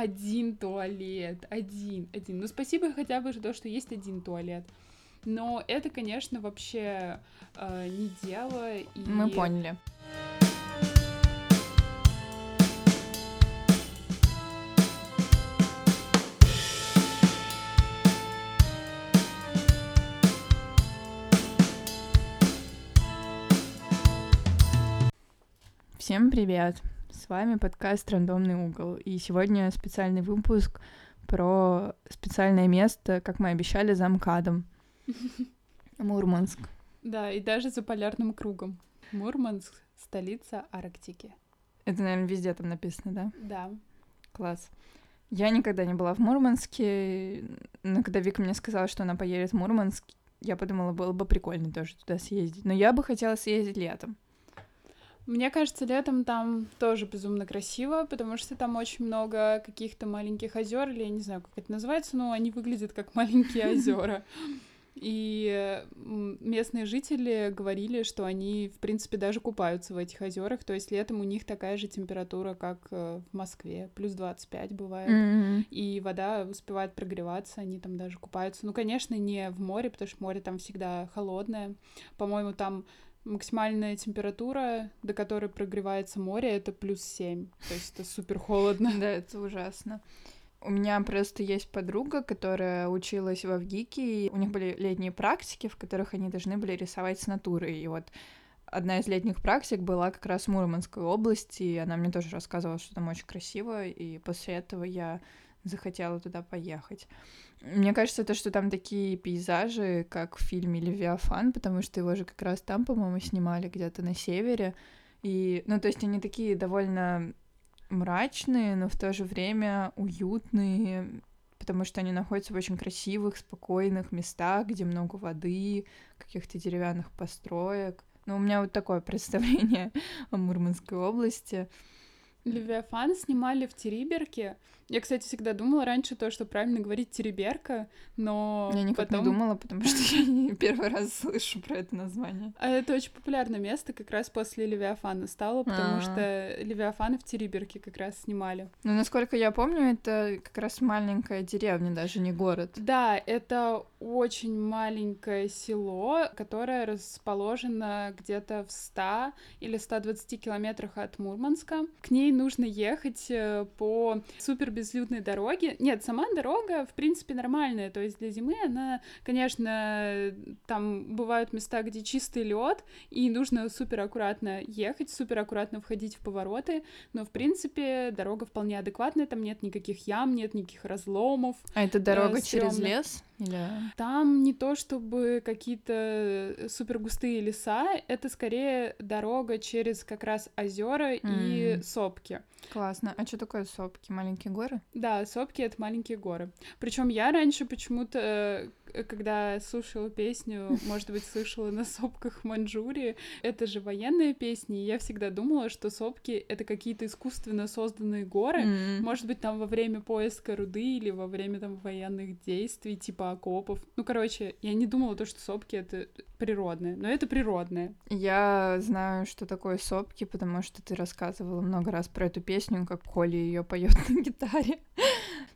один туалет, один, один. Ну, спасибо хотя бы за то, что есть один туалет. Но это, конечно, вообще э, не дело. И... Мы поняли. Всем привет! С вами подкаст «Рандомный угол». И сегодня специальный выпуск про специальное место, как мы обещали, за МКАДом. Мурманск. Да, и даже за полярным кругом. Мурманск — столица Арктики. Это, наверное, везде там написано, да? Да. Класс. Я никогда не была в Мурманске, но когда Вика мне сказала, что она поедет в Мурманск, я подумала, было бы прикольно тоже туда съездить. Но я бы хотела съездить летом. Мне кажется, летом там тоже безумно красиво, потому что там очень много каких-то маленьких озер, или я не знаю, как это называется, но они выглядят как маленькие озера. И местные жители говорили, что они, в принципе, даже купаются в этих озерах. То есть летом у них такая же температура, как э, в Москве, плюс 25 бывает. Mm-hmm. И вода успевает прогреваться, они там даже купаются. Ну, конечно, не в море, потому что море там всегда холодное. По-моему, там максимальная температура, до которой прогревается море, это плюс 7. То есть это супер холодно. Да, это ужасно. У меня просто есть подруга, которая училась в Авгике, и у них были летние практики, в которых они должны были рисовать с натуры. И вот одна из летних практик была как раз в Мурманской области, и она мне тоже рассказывала, что там очень красиво, и после этого я захотела туда поехать. Мне кажется, то, что там такие пейзажи, как в фильме «Левиафан», потому что его же как раз там, по-моему, снимали где-то на севере. И, ну, то есть они такие довольно мрачные, но в то же время уютные, потому что они находятся в очень красивых, спокойных местах, где много воды, каких-то деревянных построек. Ну, у меня вот такое представление о Мурманской области. Левиафан снимали в Териберке, я, кстати, всегда думала раньше то, что правильно говорить тереберка, но Я никак потом... не думала, потому что я первый раз слышу про это название. А это очень популярное место как раз после Левиафана стало, потому А-а-а. что Левиафана в Териберке как раз снимали. Ну, насколько я помню, это как раз маленькая деревня, даже не город. Да, это очень маленькое село, которое расположено где-то в 100 или 120 километрах от Мурманска. К ней нужно ехать э, по супер безлюдной дороги. Нет, сама дорога, в принципе, нормальная. То есть для зимы она, конечно, там бывают места, где чистый лед, и нужно супер аккуратно ехать, супер аккуратно входить в повороты. Но, в принципе, дорога вполне адекватная, там нет никаких ям, нет никаких разломов. А это дорога э, через лес? Или... Там не то чтобы какие-то супер густые леса, это скорее дорога через как раз озера mm. и сопки. Классно. А что такое сопки? Маленькие горы? Да, сопки это маленькие горы. Причем я раньше почему-то Э, когда слушала песню, может быть, слышала на сопках Манчжурии, это же военная песня, и я всегда думала, что сопки — это какие-то искусственно созданные горы, mm-hmm. может быть, там во время поиска руды или во время там военных действий, типа окопов. Ну, короче, я не думала то, что сопки — это природное, но это природное. Я знаю, что такое сопки, потому что ты рассказывала много раз про эту песню, как Коля ее поет на гитаре.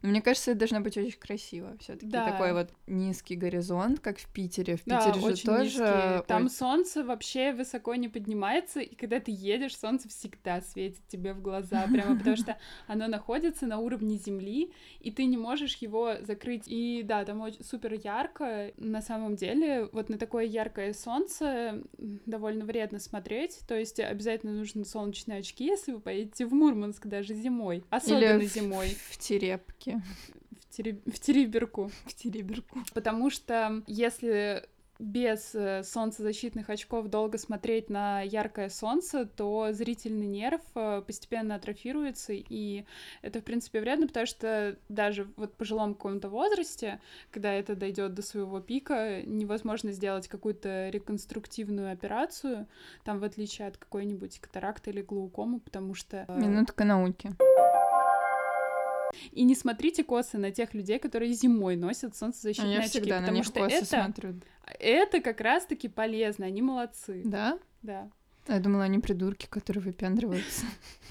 Но мне кажется, это должно быть очень красиво. Все-таки да. такой вот низкий горизонт, как в Питере. В Питере да, же очень тоже. Низкий. Там Ой. солнце вообще высоко не поднимается, и когда ты едешь, солнце всегда светит тебе в глаза, прямо потому что оно находится на уровне земли, и ты не можешь его закрыть. И да, там очень супер ярко. На самом деле, вот на такое яркое солнце довольно вредно смотреть. То есть обязательно нужны солнечные очки, если вы поедете в Мурманск даже зимой. Особенно Или зимой. В Терепке. Тереберке. В, тереб... в Тереберку. В Тереберку. Потому что если без э, солнцезащитных очков долго смотреть на яркое солнце, то зрительный нерв э, постепенно атрофируется, и это, в принципе, вредно, потому что даже вот в пожилом каком-то возрасте, когда это дойдет до своего пика, невозможно сделать какую-то реконструктивную операцию, там, в отличие от какой-нибудь катаракты или глаукомы, потому что... Э, Минутка науки. И не смотрите косы на тех людей, которые зимой носят солнцезащитные а очки, потому на них что косы это, смотрю. это как раз-таки полезно, они молодцы. Да? Да. Я думала, они придурки, которые выпендриваются.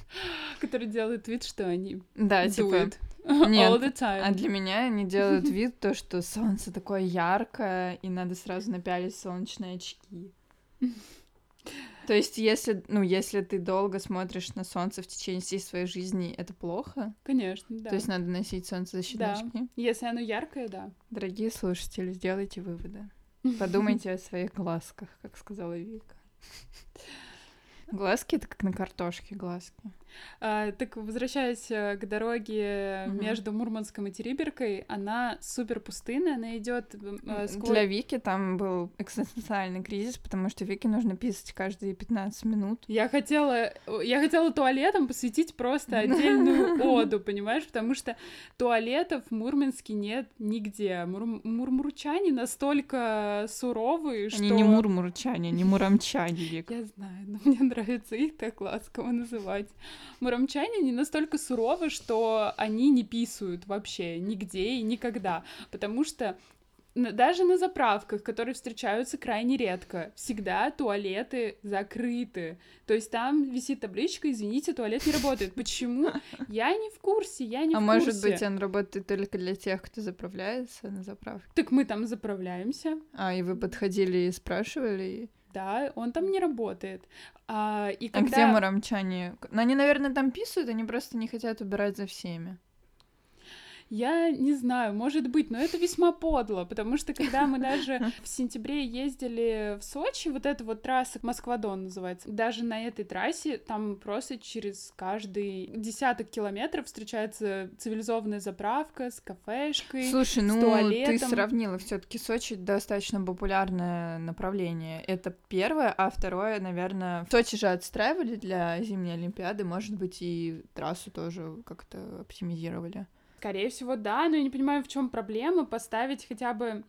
Которые делают вид, что они Да, типа, Нет, All the time. а для меня они делают вид то, что солнце такое яркое, и надо сразу напялить солнечные очки. То есть, если, ну, если ты долго смотришь на солнце в течение всей своей жизни, это плохо? Конечно, да. То есть надо носить солнцезащитные Да. очки? Если оно яркое, да. Дорогие слушатели, сделайте выводы. Подумайте о своих глазках, как сказала Вика. Глазки — это как на картошке глазки. А, так, возвращаясь э, к дороге Мгм. между Мурманском и Териберкой, она супер пустынная, она идет сквозь... Для Вики там был экзистенциальный кризис, потому что Вике нужно писать каждые 15 минут. Я хотела, я хотела туалетам посвятить просто отдельную оду, понимаешь, потому что туалетов в Мурманске нет нигде. Мур- мурмурчане настолько суровые, что... Они не мурмурчане, не муромчане, Вик. Я знаю, но мне нравится их так ласково называть. Муромчане не настолько суровы, что они не писают вообще нигде и никогда, потому что даже на заправках, которые встречаются крайне редко, всегда туалеты закрыты. То есть там висит табличка, извините, туалет не работает. Почему? Я не в курсе, я не А в может курсе. быть, он работает только для тех, кто заправляется на заправке? Так мы там заправляемся. А, и вы подходили и спрашивали? Да, он там не работает. А, и А когда... где муромчане? Ну, они, наверное, там писают, они просто не хотят убирать за всеми. Я не знаю, может быть, но это весьма подло, потому что когда мы даже в сентябре ездили в Сочи, вот эта вот трасса Москва-Дон называется, даже на этой трассе там просто через каждый десяток километров встречается цивилизованная заправка с кафешкой. Слушай, с ну ты туалетом. сравнила все-таки Сочи достаточно популярное направление. Это первое, а второе, наверное, в Сочи же отстраивали для зимней Олимпиады, может быть, и трассу тоже как-то оптимизировали. Скорее всего, да, но я не понимаю, в чем проблема поставить хотя бы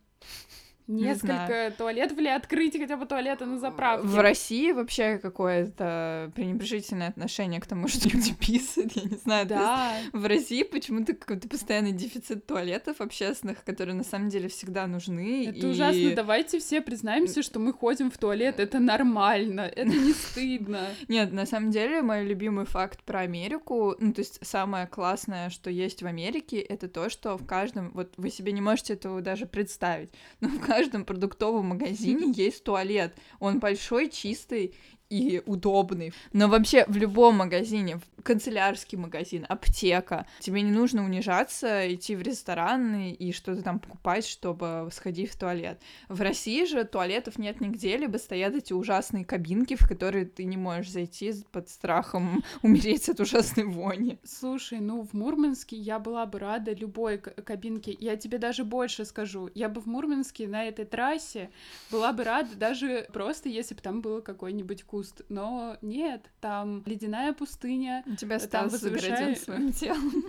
Не несколько туалетов или открыть хотя бы туалеты на заправке. В России вообще какое-то пренебрежительное отношение к тому, что люди писают, я не знаю. Да, В России почему-то какой-то постоянный дефицит туалетов общественных, которые на самом деле всегда нужны. Это и- ужасно. Давайте все признаемся, что мы ходим в туалет. Это нормально. Это не стыдно. Нет, на самом деле мой любимый факт про Америку, ну то есть самое классное, что есть в Америке, это то, что в каждом, вот вы себе не можете этого даже представить, но в каждом продуктовом магазине есть туалет. Он большой, чистый и удобный. Но вообще в любом магазине, в канцелярский магазин, аптека, тебе не нужно унижаться, идти в ресторан и- что-то там покупать, чтобы сходить в туалет. В России же туалетов нет нигде, либо стоят эти ужасные кабинки, в которые ты не можешь зайти под страхом умереть от ужасной вони. Слушай, ну в Мурманске я была бы рада любой кабинке. Я тебе даже больше скажу. Я бы в Мурманске на этой трассе была бы рада даже просто, если бы там был какой-нибудь куст. Но нет, там ледяная пустыня. У тебя Там возвышаю- своим телом.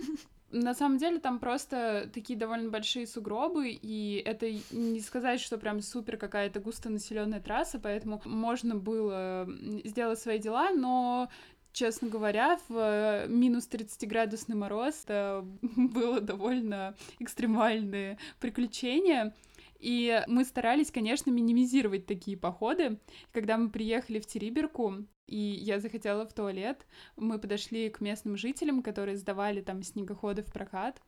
На самом деле там просто такие довольно большие сугробы, и это не сказать, что прям супер какая-то густонаселенная трасса, поэтому можно было сделать свои дела, но Честно говоря, в э, минус 30-градусный мороз это было довольно экстремальные приключения. И мы старались, конечно, минимизировать такие походы. Когда мы приехали в Териберку, и я захотела в туалет, мы подошли к местным жителям, которые сдавали там снегоходы в прокат,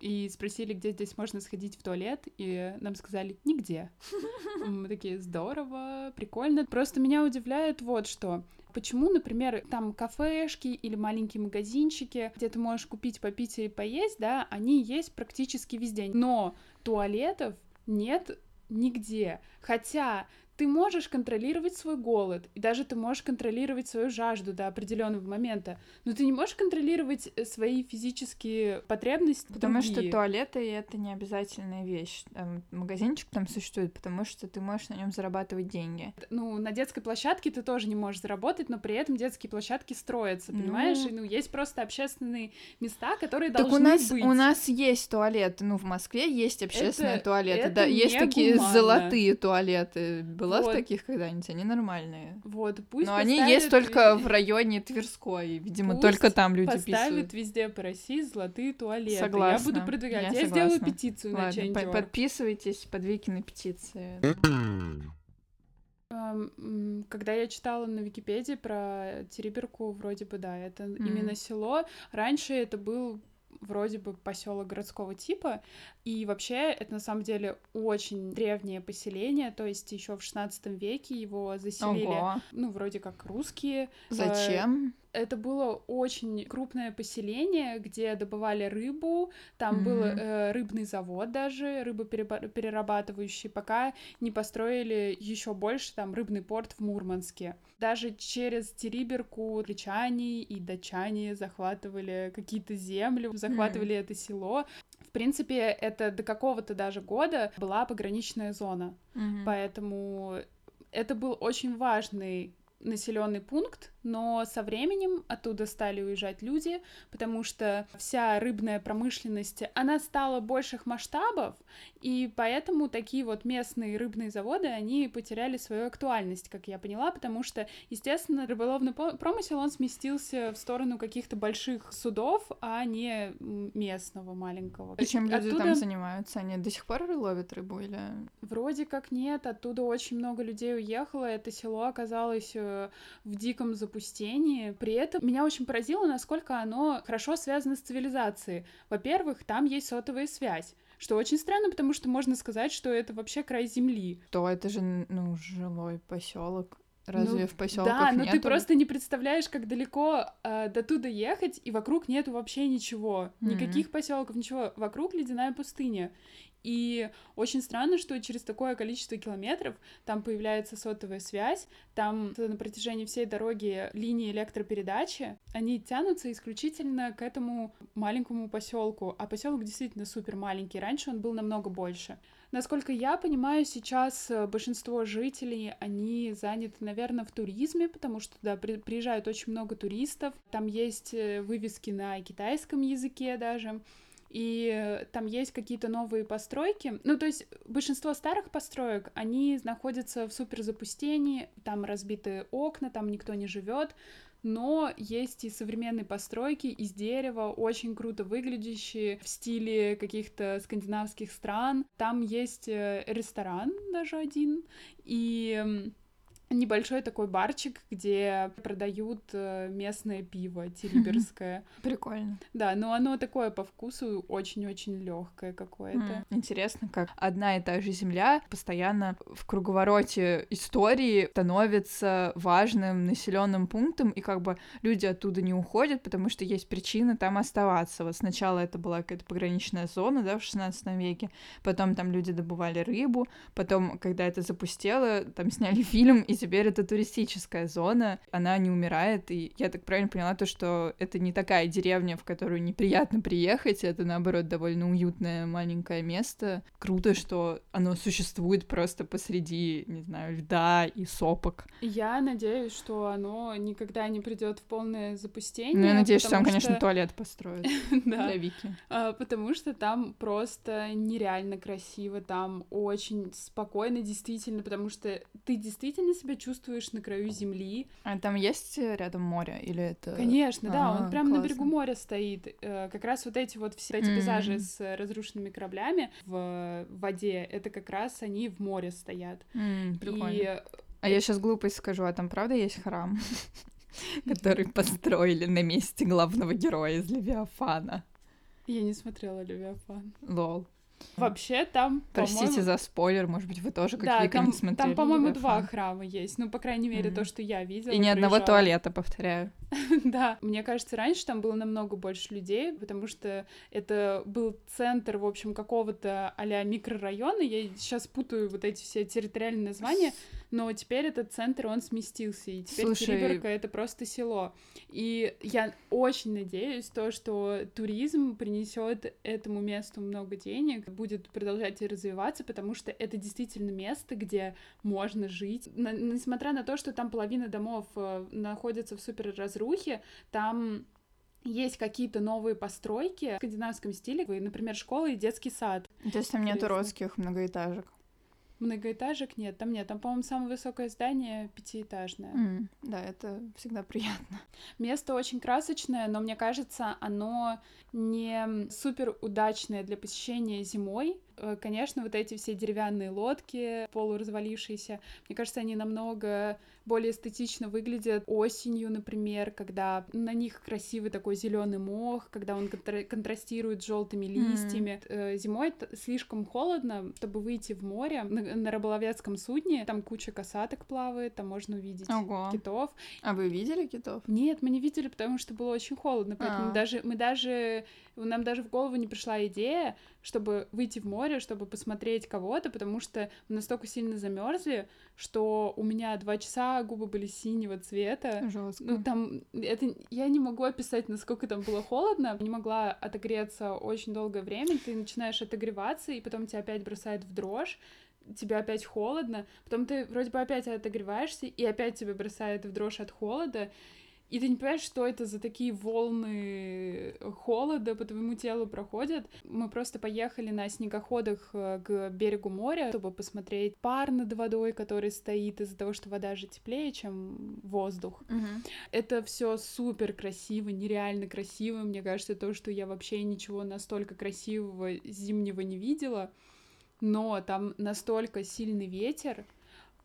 и спросили, где здесь можно сходить в туалет, и нам сказали «нигде». Мы такие «здорово, прикольно». Просто меня удивляет вот что. Почему, например, там кафешки или маленькие магазинчики, где ты можешь купить, попить и поесть, да, они есть практически везде. Но туалетов нет нигде. Хотя ты можешь контролировать свой голод, и даже ты можешь контролировать свою жажду до определенного момента, но ты не можешь контролировать э, свои физические потребности. Потому что другие. туалеты это не обязательная вещь. Там магазинчик там существует, потому что ты можешь на нем зарабатывать деньги. ну, на детской площадке ты тоже не можешь заработать, но при этом детские площадки строятся, понимаешь? Ну. И, ну, есть просто общественные места, которые Так должны у нас быть. у нас есть туалеты, ну в Москве есть общественные Это- туалеты, это да, есть такие негуманно. золотые туалеты. Была в Вот. таких когда-нибудь? Они нормальные. Вот, пусть Но они поставят есть только в районе Тверской, видимо, Пусть только там люди поставят писают. везде по России золотые туалеты. Согласна, Я буду продвигать. я Я, сделаю петицию на Ладно, по- Change.org. подписывайтесь под Викины петиции. Когда я читала на Википедии про Териберку, вроде бы, да, это Мгм. именно село. Раньше это был вроде бы поселок городского типа, и вообще это на самом деле очень древнее поселение, то есть еще в 16 веке его заселили, Ого. ну, вроде как русские. Э, Зачем? Это было очень крупное поселение, где добывали рыбу, там Мгм. был э, рыбный завод даже, рыбоперерабатывающий, пока не построили еще больше там рыбный порт в Мурманске. Даже через Териберку личане и датчане захватывали какие-то земли, захватывали это село. В принципе, это до какого-то даже года была пограничная зона, Мгм. поэтому это был очень важный населенный пункт, но со временем оттуда стали уезжать люди, потому что вся рыбная промышленность, она стала больших масштабов, и поэтому такие вот местные рыбные заводы, они потеряли свою актуальность, как я поняла, потому что, естественно, рыболовный промысел, он сместился в сторону каких-то больших судов, а не местного маленького. И чем люди Оттуда- там занимаются? Они до сих пор ловят рыбу или... Вроде как нет, оттуда очень много людей уехало, это село оказалось э, в диком запустении. При этом меня очень поразило, насколько оно хорошо связано с цивилизацией. Во-первых, там есть сотовая связь, что очень странно, потому что можно сказать, что это вообще край земли. То это же, ну, жилой поселок. Разве Ну, в поселках Да, но ты нету? просто не представляешь, как далеко э, до туда ехать, и вокруг нету вообще ничего. Мгм. Никаких поселков, ничего. Вокруг ледяная пустыня. И очень странно, что через такое количество километров там появляется сотовая связь, там на протяжении всей дороги линии электропередачи, они тянутся исключительно к этому маленькому поселку. А поселок действительно супер маленький. Раньше он был намного больше. Насколько я понимаю, сейчас э, большинство жителей, они заняты, наверное, в туризме, потому что туда при- приезжают очень много туристов. Там есть э, вывески на китайском языке даже. И там есть какие-то новые постройки. Ну, то есть большинство старых построек, они находятся в суперзапустении, там разбиты окна, там никто не живет. Но есть и современные постройки из дерева, очень круто выглядящие, в стиле каких-то скандинавских стран. Там есть э, ресторан даже один, и небольшой такой барчик, где продают э, местное пиво териберское. Прикольно. Да, но оно такое по вкусу очень-очень легкое какое-то. Интересно, как одна и та же земля постоянно в круговороте истории становится важным населенным пунктом, и как бы люди оттуда не уходят, потому что есть причина там оставаться. Вот сначала это была какая-то пограничная зона, да, в 16 веке, потом там люди добывали рыбу, потом, когда это запустело, там сняли фильм, и теперь это туристическая зона, она не умирает, и я так правильно поняла то, что это не такая деревня, в которую неприятно приехать, это, наоборот, довольно уютное маленькое место. Круто, что оно существует просто посреди, не знаю, льда и сопок. Я надеюсь, что оно никогда не придет в полное запустение. Ну, я надеюсь, что там, конечно, туалет построят для Вики. А, Потому что там просто нереально красиво, там очень спокойно, действительно, потому что ты действительно себя чувствуешь на краю земли. А там есть рядом море или это... Конечно, да, он А, прямо на классно. берегу моря стоит. Э, Как раз вот эти вот все эти Мгм. пейзажи с разрушенными кораблями в воде, это как раз они в море стоят. М, прикольно. И А я сейчас глупость скажу, а там правда есть храм, который построили на месте главного героя из Левиафана? я не смотрела Левиафан. Лол. Вообще там, Простите за спойлер, может быть, вы тоже Да, какие-то там, не смотрели. там, по-моему, два храма есть. Ну, по крайней мере, то, Мгм. что я видела. И ни одного проезжала. туалета, повторяю. Да, мне кажется, раньше там было намного больше людей, потому что это был центр, в общем, какого-то а микрорайона. Я сейчас путаю вот эти все территориальные названия, но теперь этот центр, он сместился, и теперь Слушай- Териберка — это просто село. И я очень надеюсь, то, что туризм принесет этому месту много денег, будет продолжать развиваться, потому что это действительно место, где можно жить. На- несмотря на то, что там половина домов э, находится в супер разрухе, там есть какие-то новые постройки в скандинавском стиле, например, школа и детский сад. То есть там нету Интересно. родских многоэтажек. Многоэтажек нет, там нет, там, по-моему, самое высокое здание пятиэтажное. М, Да, это всегда приятно. Место очень красочное, но мне кажется, оно не супер удачное для посещения зимой, конечно, вот эти все деревянные лодки, полуразвалившиеся, мне кажется, они намного более эстетично выглядят осенью, например, когда на них красивый такой зеленый мох, когда он контра- контрастирует с желтыми листьями. Mm. Зимой слишком холодно, чтобы выйти в море на, на рыболовецком судне. Там куча касаток плавает, там можно увидеть Ого. китов. А вы видели китов? Нет, мы не видели, потому что было очень холодно, поэтому а. даже мы даже нам даже в голову не пришла идея, чтобы выйти в море, чтобы посмотреть кого-то, потому что мы настолько сильно замерзли, что у меня два часа губы были синего цвета. Жестко. Ну, там, это, я не могу описать, насколько там было холодно. Не могла отогреться очень долгое время. Ты начинаешь отогреваться, и потом тебя опять бросает в дрожь тебе опять холодно, потом ты вроде бы опять отогреваешься, и опять тебя бросает в дрожь от холода, и ты не понимаешь, что это за такие волны холода по твоему телу проходят. Мы просто поехали на снегоходах э, к берегу моря, чтобы посмотреть пар над водой, который стоит из-за того, что вода же теплее, чем воздух. Угу. Это все супер красиво, нереально красиво. Мне кажется, то, что я вообще ничего настолько красивого зимнего не видела. Но там настолько сильный ветер,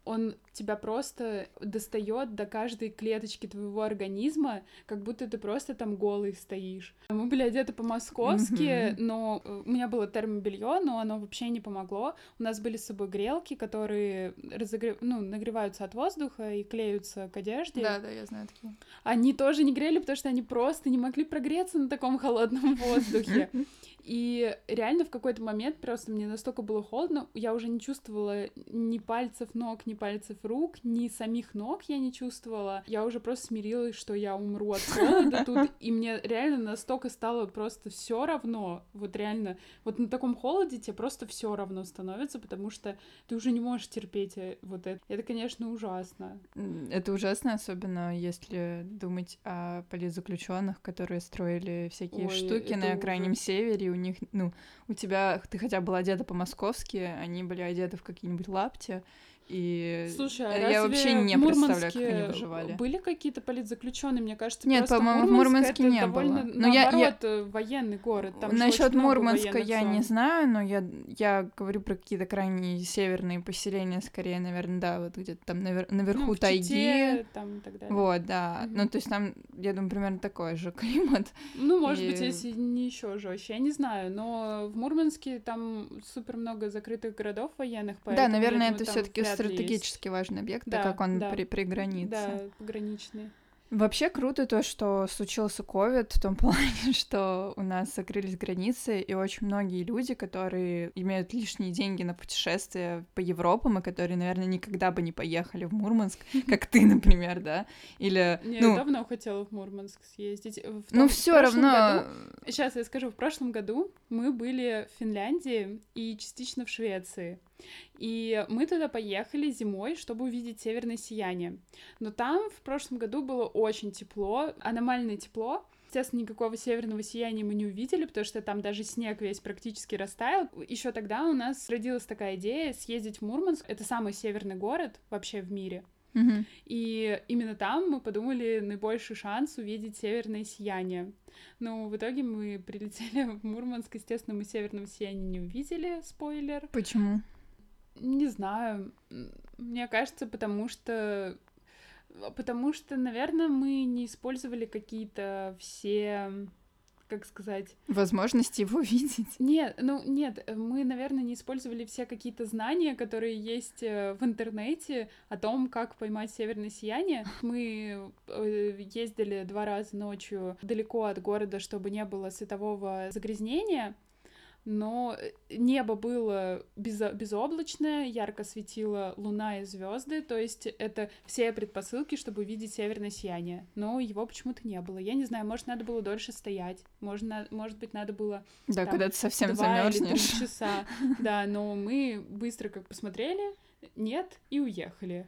он тебя просто достает до каждой клеточки твоего организма, как будто ты просто там голый стоишь. Мы были одеты по-московски, mm-hmm. но э, у меня было термобелье, но оно вообще не помогло. У нас были с собой грелки, которые разогрев... ну, нагреваются от воздуха и клеются к одежде. Да, да, я знаю такие. Они тоже не грели, потому что они просто не могли прогреться на таком холодном воздухе. И реально в какой-то момент просто мне настолько было холодно, я уже не чувствовала ни пальцев ног, ни пальцев рук, ни самих ног я не чувствовала. Я уже просто смирилась, что я умру от холода тут, и мне реально настолько стало просто все равно, вот реально, вот на таком холоде тебе просто все равно становится, потому что ты уже не можешь терпеть э, вот это. Это, конечно, ужасно. Это ужасно, особенно если думать о политзаключенных, которые строили всякие Ой, штуки на крайнем ужас. севере, них, ну, у тебя, ты хотя бы была одета по-московски, они были одеты в какие-нибудь лапти, и Слушай, а я вообще не представляю, как они выживали. Были какие-то политзаключенные, мне кажется, Нет, по-моему, в Мурманске не довольно, было. Но наоборот, я, я... военный город. Там Насчет Мурманска я зон. не знаю, но я, я говорю про какие-то крайние северные поселения, скорее, наверное, да, вот где-то там навер... наверху ну, тайги. Чите, там и так далее. Вот, да. Угу. Ну, то есть там, я думаю, примерно такой же климат. Ну, может и... быть, если не еще жестче, я не знаю, но в Мурманске там супер много закрытых городов военных, поэтому... Да, наверное, это все таки стратегически важный объект, да, так как он да. при, при границе. Да, пограничный. Вообще круто то, что случился ковид в том плане, что у нас закрылись границы, и очень многие люди, которые имеют лишние деньги на путешествия по Европам, и которые, наверное, никогда бы не поехали в Мурманск, как ты, например, да? Или... Не, ну... я давно хотела в Мурманск съездить. В том, ну, все равно... Году... Сейчас я скажу, в прошлом году мы были в Финляндии и частично в Швеции. И мы туда поехали зимой, чтобы увидеть северное сияние. Но там в прошлом году было очень тепло, аномальное тепло. Естественно, никакого северного сияния мы не увидели, потому что там даже снег весь практически растаял. Еще тогда у нас родилась такая идея съездить в Мурманск. Это самый северный город вообще в мире. Mm-hmm. И именно там мы подумали наибольший шанс увидеть северное сияние. Но в итоге мы прилетели в Мурманск, естественно, мы северного сияния не увидели, спойлер. Почему? Не знаю. Мне кажется, потому что... Потому что, наверное, мы не использовали какие-то все как сказать... Возможности его видеть? Нет, ну нет, мы, наверное, не использовали все какие-то знания, которые есть э, в интернете о том, как поймать северное сияние. Мы э, ездили два раза ночью далеко от города, чтобы не было светового загрязнения, но э, небо было безо- безоблачное, ярко светила луна и звезды, то есть это все предпосылки, чтобы увидеть северное сияние. Но его почему-то не было. Я не знаю, может, надо было дольше стоять, может, может быть, надо было... Да, там, когда ты совсем замерзнешь. часа. Да, но мы быстро как посмотрели, нет, и уехали.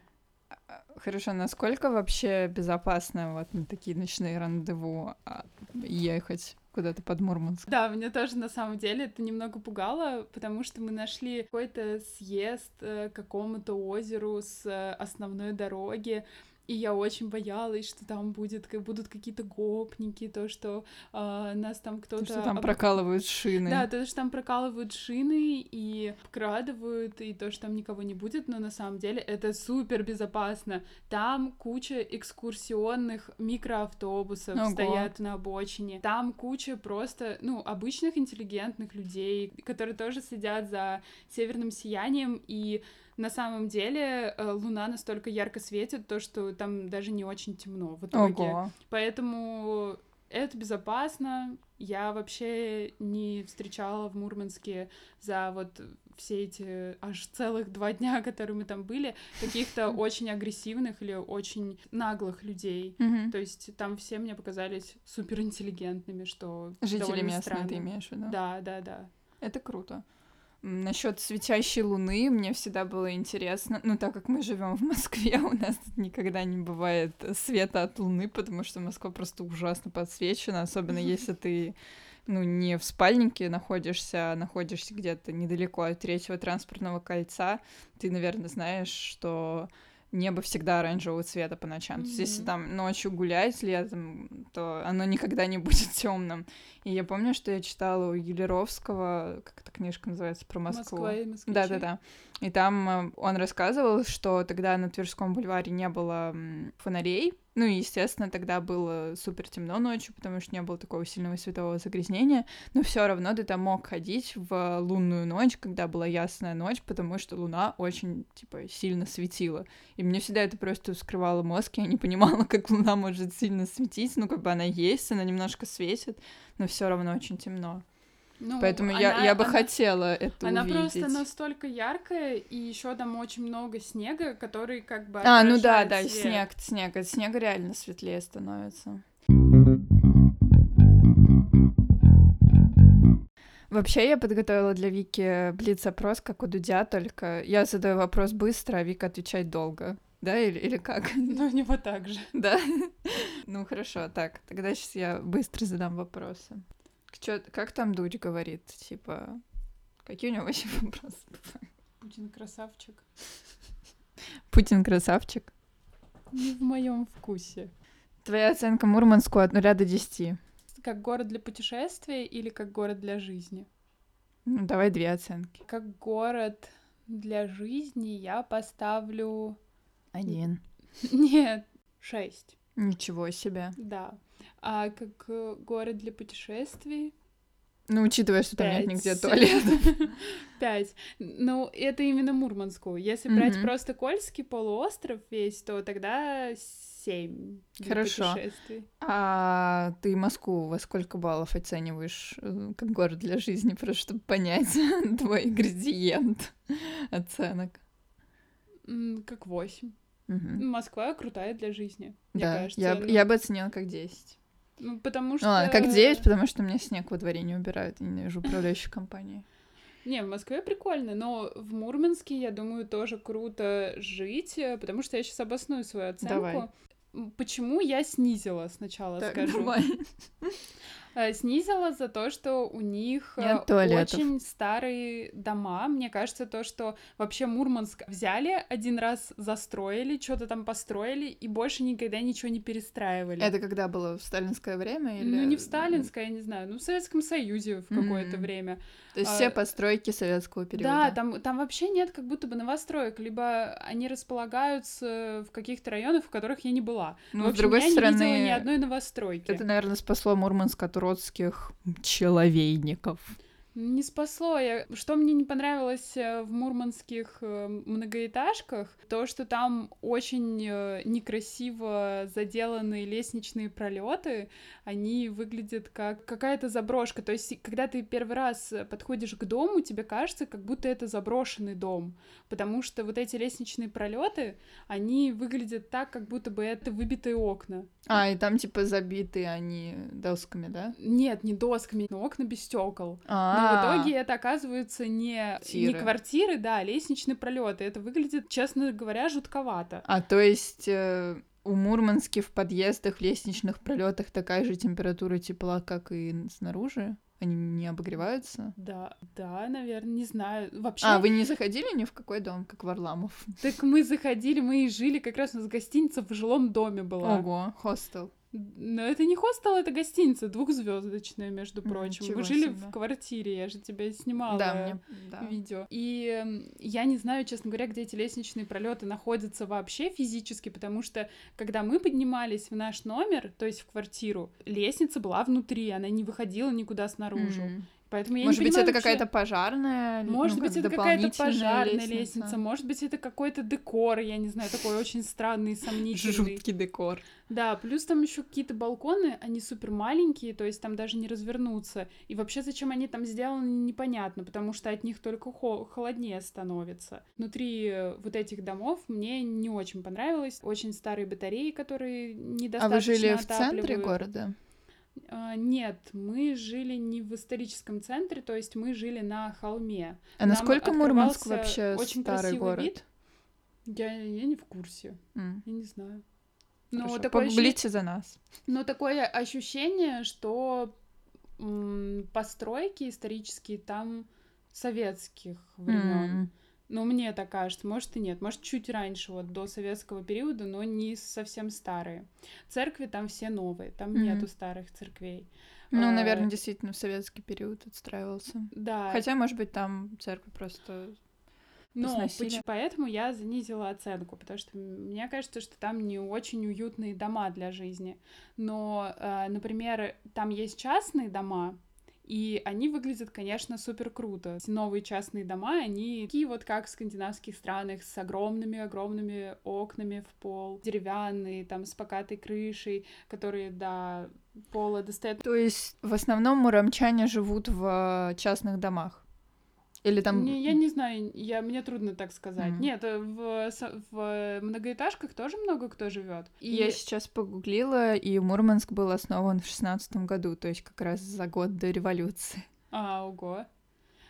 А, хорошо, насколько вообще безопасно вот на такие ночные рандеву а, ехать? Куда-то под Мурманск. Да, меня тоже на самом деле это немного пугало, потому что мы нашли какой-то съезд э, к какому-то озеру с э, основной дороги, и я очень боялась, что там будет, как будут какие-то гопники, то, что э, нас там кто-то... То, что там об... прокалывают шины. Да, то, что там прокалывают шины и вкрадывают, и то, что там никого не будет, но на самом деле это супер безопасно. Там куча экскурсионных микроавтобусов Ого. стоят на обочине. Там куча просто, ну, обычных интеллигентных людей, которые тоже следят за северным сиянием и на самом деле э, луна настолько ярко светит, то, что там даже не очень темно в итоге. Ого. Поэтому это безопасно. Я вообще не встречала в Мурманске за вот все эти аж целых два дня, которые мы там были, каких-то очень агрессивных или очень наглых людей. То есть там все мне показались суперинтеллигентными, что Жители местные странно. ты имеешь в виду? Да, да, да. Это круто. Насчет светящей луны мне всегда было интересно. Ну, так как мы живем в Москве, у нас тут никогда не бывает света от луны, потому что Москва просто ужасно подсвечена, особенно если ты ну, не в спальнике находишься, а находишься где-то недалеко от третьего транспортного кольца, ты, наверное, знаешь, что небо всегда оранжевого цвета по ночам. Mm-hmm. То есть, если там ночью гулять летом, то оно никогда не будет темным. И я помню, что я читала у Елеровского, как эта книжка называется, про Москву. Москва и Да, да, да. И там э, он рассказывал, что тогда на Тверском бульваре не было фонарей, ну и, естественно, тогда было супер темно ночью, потому что не было такого сильного светового загрязнения, но все равно ты там мог ходить в лунную ночь, когда была ясная ночь, потому что луна очень, типа, сильно светила. И мне всегда это просто вскрывало мозг, я не понимала, как луна может сильно светить, ну, как бы она есть, она немножко светит, но все равно очень темно. Ну, Поэтому она, я, я бы она, хотела это она увидеть. Она просто настолько яркая, и еще там очень много снега, который как бы А, ну да, да, свет. снег, снег. От снега реально светлее становится. Вообще я подготовила для Вики блиц-опрос, как у Дудя, только я задаю вопрос быстро, а Вика отвечает долго. Да, или, или как? Ну, у него так же. Да? Ну, хорошо, так, тогда сейчас я быстро задам вопросы. Чё, как там Дудь говорит? Типа, какие у него вообще вопросы Путин красавчик. Путин красавчик? Не в моем вкусе. Твоя оценка Мурманску от 0 до 10? Как город для путешествия или как город для жизни? Ну, давай две оценки. Как город для жизни я поставлю... Один. Нет, шесть. Ничего себе. Да. А как э, город для путешествий? Ну, учитывая, что там нет нигде туалета. Пять. Ну, это именно Мурманску. Если брать просто Кольский полуостров весь, то тогда семь Хорошо. А ты Москву во сколько баллов оцениваешь э, как город для жизни, просто чтобы понять твой градиент оценок? Как восемь. Москва крутая для жизни. Да, кажется, я, ну... я бы оценила как десять. Ну, потому что... Ну, ладно, как 9, потому что у меня снег во дворе не убирают, и ненавижу управляющую компанию. Не, в Москве прикольно, но в Мурманске, я думаю, тоже круто жить, э, потому что я сейчас обосную свою оценку. Давай. Почему я снизила сначала, так, скажу. Давай. Э, снизила за то, что у них э, Нет очень старые дома. Мне кажется, то, что вообще Мурманск взяли один раз, застроили, что-то там построили, и больше никогда ничего не перестраивали. Это когда было в сталинское время? Или... Ну, не в сталинское, я не знаю, ну, в Советском Союзе в какое-то mm-hmm. время. То есть а, все постройки советского периода. Да, там, там вообще нет как будто бы новостроек, либо они располагаются в каких-то районах, в которых я не была. Ну, в общем, с другой я стороны, не видела ни одной новостройки. Это, наверное, спасло Мурманск от уродских человейников. Не спасло. Я... Что мне не понравилось э, в мурманских э, многоэтажках, то, что там очень э, некрасиво заделанные лестничные пролеты, они выглядят как какая-то заброшка. То есть, когда ты первый раз подходишь к дому, тебе кажется, как будто это заброшенный дом, потому что вот эти лестничные пролеты, они выглядят так, как будто бы это выбитые окна. А, и там типа забиты они досками, да? Нет, не досками, но окна без стекол. А, но в итоге это оказывается не, не квартиры, да, а лестничные пролеты. Это выглядит, честно говоря, жутковато. А то есть э, у Мурмански в подъездах, лестничных пролетах такая же температура тепла, как и снаружи? Они не обогреваются? Да, да, наверное, не знаю. Вообще... А, вы не заходили ни в какой дом, как Варламов? Так мы заходили, мы и жили, как раз у нас гостиница в жилом доме была. Ого, хостел. Но это не хостел, это гостиница двухзвездочная, между прочим. Ничего Вы жили себе. в квартире, я же тебя снимала Да, мне... Да. видео. И я не знаю, честно говоря, где эти лестничные пролеты находятся вообще физически, потому что когда мы поднимались в наш номер, то есть в квартиру, лестница была внутри, она не выходила никуда снаружи. М. Поэтому я Может не быть, понимаю это вообще- какая-то пожарная? ну, Может как быть, это какая-то пожарная лестница. может быть, это какой-то декор, я не знаю, такой очень странный, сомнительный. Жуткий декор. Да, плюс там еще какие-то балконы, они супер маленькие, то есть там даже не развернуться. И вообще, зачем они там сделаны, непонятно, потому что от них только хо- холоднее становится. Внутри э, вот этих домов мне не очень понравилось. Очень старые батареи, которые А недостаточно вы жили в центре города? А, нет, мы жили не в историческом центре, то есть мы жили на холме. А Нам насколько Мурманск вообще очень старый город? вид. Я, я не в курсе, М, я не знаю. Но хорошо. такое, ощущение, Погуглите за нас. но такое ощущение, что м, постройки исторические там советских времен. М. Ну, мне так кажется, может и нет. Может, чуть раньше, вот до советского периода, но не совсем старые. Церкви там все новые, там Мгм. нету старых церквей. Ну, А, наверное, действительно в советский период отстраивался. Да, Хотя, может быть, там церкви просто... Но поч- поэтому я занизила оценку, потому что мне кажется, что там не очень уютные дома для жизни. Но, э, например, там есть частные дома, и они выглядят, конечно, супер круто. Эти новые частные дома, они такие вот как в скандинавских странах, с огромными-огромными окнами в пол, деревянные, там, с покатой крышей, которые до пола достают. То есть, в основном муромчане живут в э, частных домах? Или там... Не, я не знаю, я, мне трудно так сказать. Мгм. Нет, в, в многоэтажках тоже много кто живет. И Я сейчас погуглила, и Мурманск был основан в шестнадцатом году, то есть как раз за год до революции. А, ого.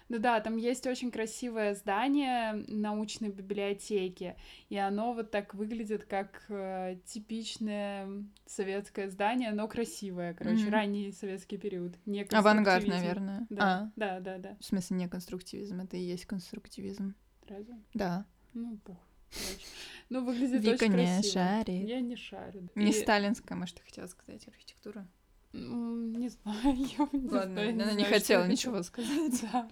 Ну да, там есть очень красивое здание научной библиотеки, и оно вот так выглядит как э, типичное советское здание, но красивое, короче, Мгм. ранний советский период. Не Авангард, наверное. Да, да, да, да. А, в смысле, не конструктивизм, это и есть конструктивизм. Разве? Да. Ну, пух. Короче. Ну, выглядит Вика очень не красиво. шарит. Я не шарю. Не И- сталинская, может, ты хотела сказать архитектура? Не знаю, я не Ладно, знаю, она не что хотела ничего сказать. Да.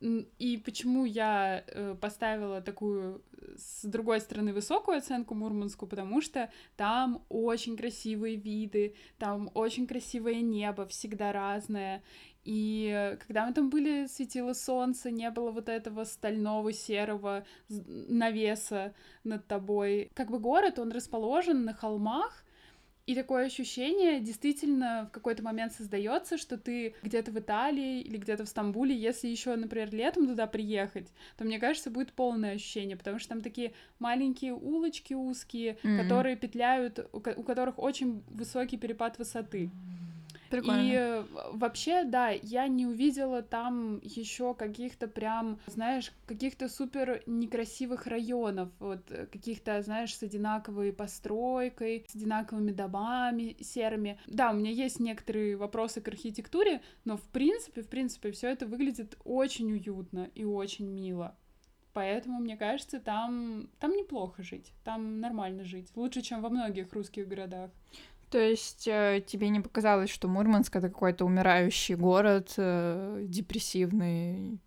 И почему я э, поставила такую, э, с другой стороны, высокую оценку Мурманску, потому что там очень красивые виды, там очень красивое небо, всегда разное. И когда мы там были, светило солнце, не было вот этого стального серого навеса над тобой. Как бы город, он расположен на холмах, и такое ощущение действительно в какой-то момент создается, что ты где-то в Италии или где-то в Стамбуле, если еще, например, летом туда приехать, то мне кажется, будет полное ощущение, потому что там такие маленькие улочки узкие, Мгм. которые петляют, у которых очень высокий перепад высоты. Прикольно. И э, вообще, да, я не увидела там еще каких-то прям, знаешь, каких-то супер некрасивых районов, вот э, каких-то, знаешь, с одинаковой постройкой, с одинаковыми домами серыми. Да, у меня есть некоторые вопросы к архитектуре, но в принципе, в принципе, все это выглядит очень уютно и очень мило. Поэтому, мне кажется, там, там неплохо жить, там нормально жить. Лучше, чем во многих русских городах. То есть э, тебе не показалось, что Мурманск это какой-то умирающий город, э, депрессивный?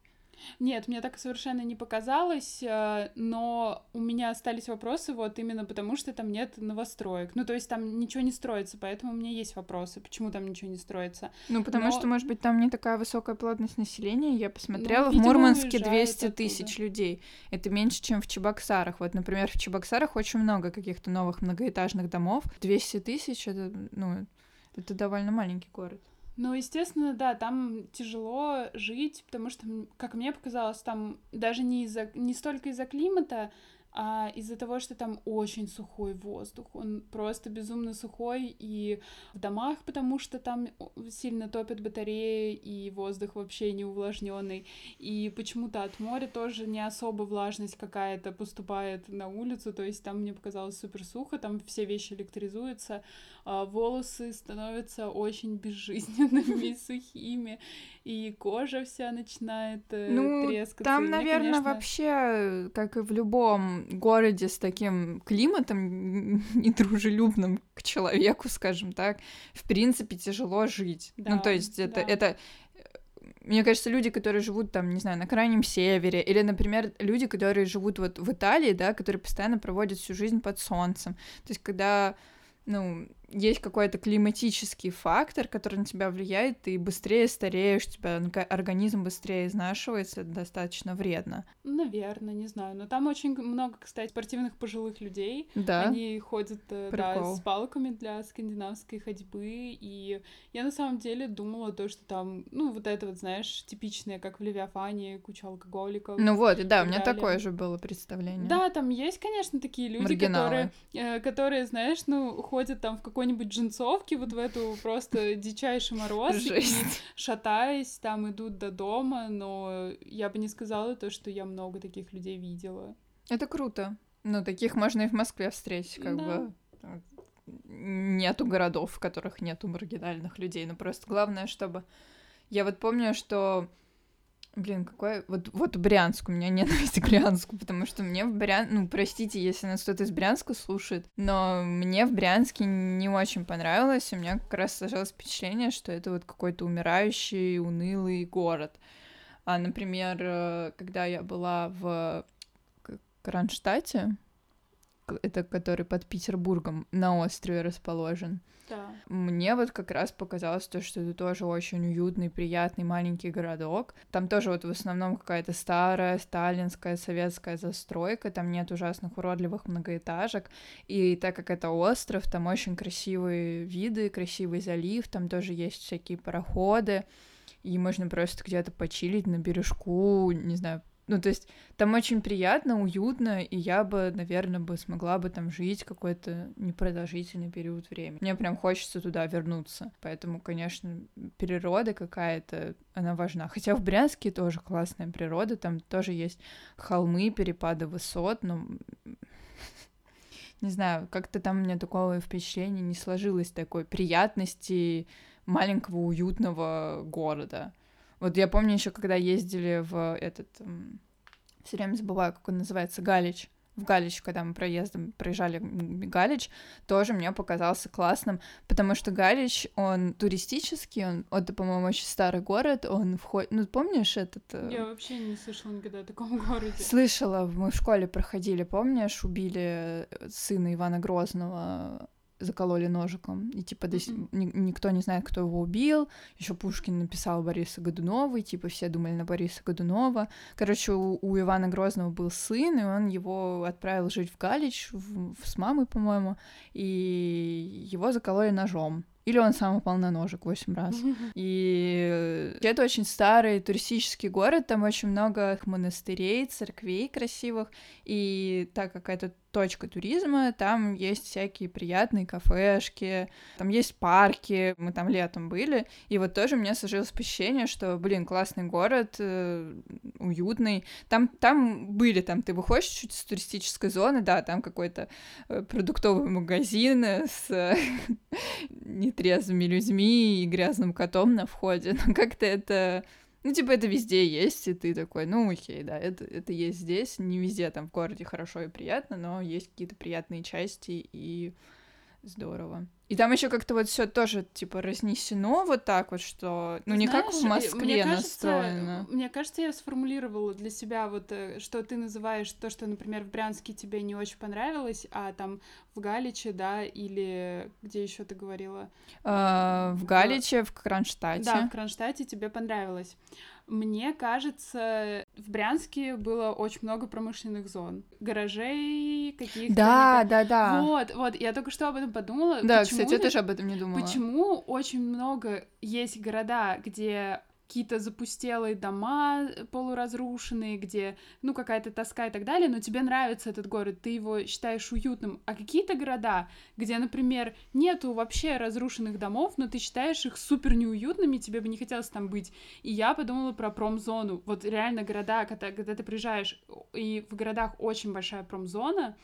Нет, мне так совершенно не показалось, э, но у меня остались вопросы вот именно потому, что там нет новостроек. Ну, то есть там ничего не строится, поэтому у меня есть вопросы, почему там ничего не строится. Ну, потому Но- что, может быть, там не такая высокая плотность населения. Я посмотрела, в видимо, Мурманске уезжают 200 оттуда. тысяч людей. Это меньше, чем в Чебоксарах. Вот, например, в Чебоксарах очень много каких-то новых многоэтажных домов. 200 тысяч — это, ну, это довольно маленький город. Ну, естественно, да, там тяжело жить, потому что, как мне показалось, там даже не, из-за, не столько из-за климата, а из-за того, что там очень сухой воздух, он просто безумно сухой, и в домах, потому что там сильно топят батареи, и воздух вообще не увлажненный, и почему-то от моря тоже не особо влажность какая-то поступает на улицу, то есть там мне показалось супер сухо, там все вещи электризуются, а волосы становятся очень безжизненными сухими, и кожа вся начинает э, ну, трескаться. Там, и наверное, конечно... вообще, как и в любом городе с таким климатом недружелюбным к человеку, скажем так, в принципе, тяжело жить. Ну, да, ну, то есть это, да. это мне кажется, люди, которые живут там, не знаю, на крайнем севере, или, например, люди, которые живут вот в Италии, да, которые постоянно проводят всю жизнь под солнцем. То есть, когда ну, есть какой-то климатический фактор, который на тебя влияет, ты быстрее стареешь, у тебя организм быстрее изнашивается, это достаточно вредно. Наверное, не знаю. Но там очень много, кстати, спортивных пожилых людей. Да. Они ходят э, да, с палками для скандинавской ходьбы. И я на самом деле думала то, что там, ну, вот это вот, знаешь, типичное, как в Левиафане, куча алкоголиков. Ну вот, да, у меня далее. такое же было представление. Да, там есть, конечно, такие люди, которые, э, которые, знаешь, ну, ходят там в какой какой-нибудь джинсовке вот в эту просто дичайший мороз, Жесть. и шатаясь, там идут до дома, но я бы не сказала то, что я много таких людей видела. Это круто. Ну, таких можно и в Москве встретить, как да. бы нету городов, в которых нету маргинальных людей. Но просто главное, чтобы... Я вот помню, что Блин, какой... Вот, вот Брянск, у меня ненависть к Брянску, потому что мне в Брянске... Ну, простите, если нас кто-то из Брянска слушает, но мне в Брянске не очень понравилось, у меня как раз сложилось впечатление, что это вот какой-то умирающий, унылый город. А, например, э, когда я была в Кронштадте, это который под Петербургом на острове расположен, да. Мне вот как раз показалось то, что это тоже очень уютный, приятный маленький городок. Там тоже вот в основном какая-то старая сталинская советская застройка, там нет ужасных уродливых многоэтажек. И так как это остров, там очень красивые виды, красивый залив, там тоже есть всякие пароходы и можно просто где-то почилить на бережку, не знаю, ну, то есть там очень приятно, уютно, и я бы, наверное, бы смогла бы там жить какой-то непродолжительный период времени. Мне прям хочется туда вернуться. Поэтому, конечно, природа какая-то, она важна. Хотя в Брянске тоже классная природа, там тоже есть холмы, перепады высот, но не знаю, как-то там у меня такого впечатления не сложилось такой приятности маленького уютного города. Вот я помню еще, когда ездили в этот... Все время забываю, как он называется, Галич в Галич, когда мы проездом проезжали Галич, тоже мне показался классным, потому что Галич, он туристический, он, это, по-моему, очень старый город, он входит, ну, помнишь этот... Э, Я вообще не слышала никогда о таком городе. Слышала, мы в школе проходили, помнишь, убили сына Ивана Грозного закололи ножиком, и типа mm-hmm. ни- никто не знает, кто его убил. Еще Пушкин написал Бориса Годунова, и типа все думали на Бориса Годунова. Короче, у, у Ивана Грозного был сын, и он его отправил жить в Галич в, в, с мамой, по-моему, и его закололи ножом. Или он сам упал на ножик восемь раз. И это очень старый туристический город, там очень много монастырей, церквей красивых, и так как это точка туризма, там есть всякие приятные кафешки, там есть парки, мы там летом были, и вот тоже у меня сложилось впечатление, что, блин, классный город, э, уютный, там, там были, там ты выходишь чуть с туристической зоны, да, там какой-то э, продуктовый магазин с э, нетрезвыми людьми и грязным котом на входе, но как-то это ну, типа, это везде есть, и ты такой, ну, окей, да, это, это есть здесь, не везде там в городе хорошо и приятно, но есть какие-то приятные части, и здорово. И там еще как-то вот все тоже типа разнесено вот так вот, что ну не Знаешь, как в Москве мне кажется, настроено. Мне кажется, я сформулировала для себя вот, э, что ты называешь то, что, например, в Брянске тебе не очень понравилось, а там в Галиче, да, или где еще ты говорила? А, в Галиче, в Кронштадте. Да, в Кронштадте тебе понравилось. Мне кажется, в Брянске было очень много промышленных зон, гаражей каких-то. Да, да, да. Вот, вот, я только что об этом подумала. Да, почему, кстати, я тоже об этом не думала. Почему очень много есть города, где какие-то запустелые дома э, полуразрушенные, где, ну, какая-то тоска и так далее, но тебе нравится этот город, ты его считаешь уютным. А какие-то города, где, например, нету вообще разрушенных домов, но ты считаешь их супер неуютными, тебе бы не хотелось там быть. И я подумала про промзону. Вот реально города, когда, когда ты приезжаешь, и в городах очень большая промзона,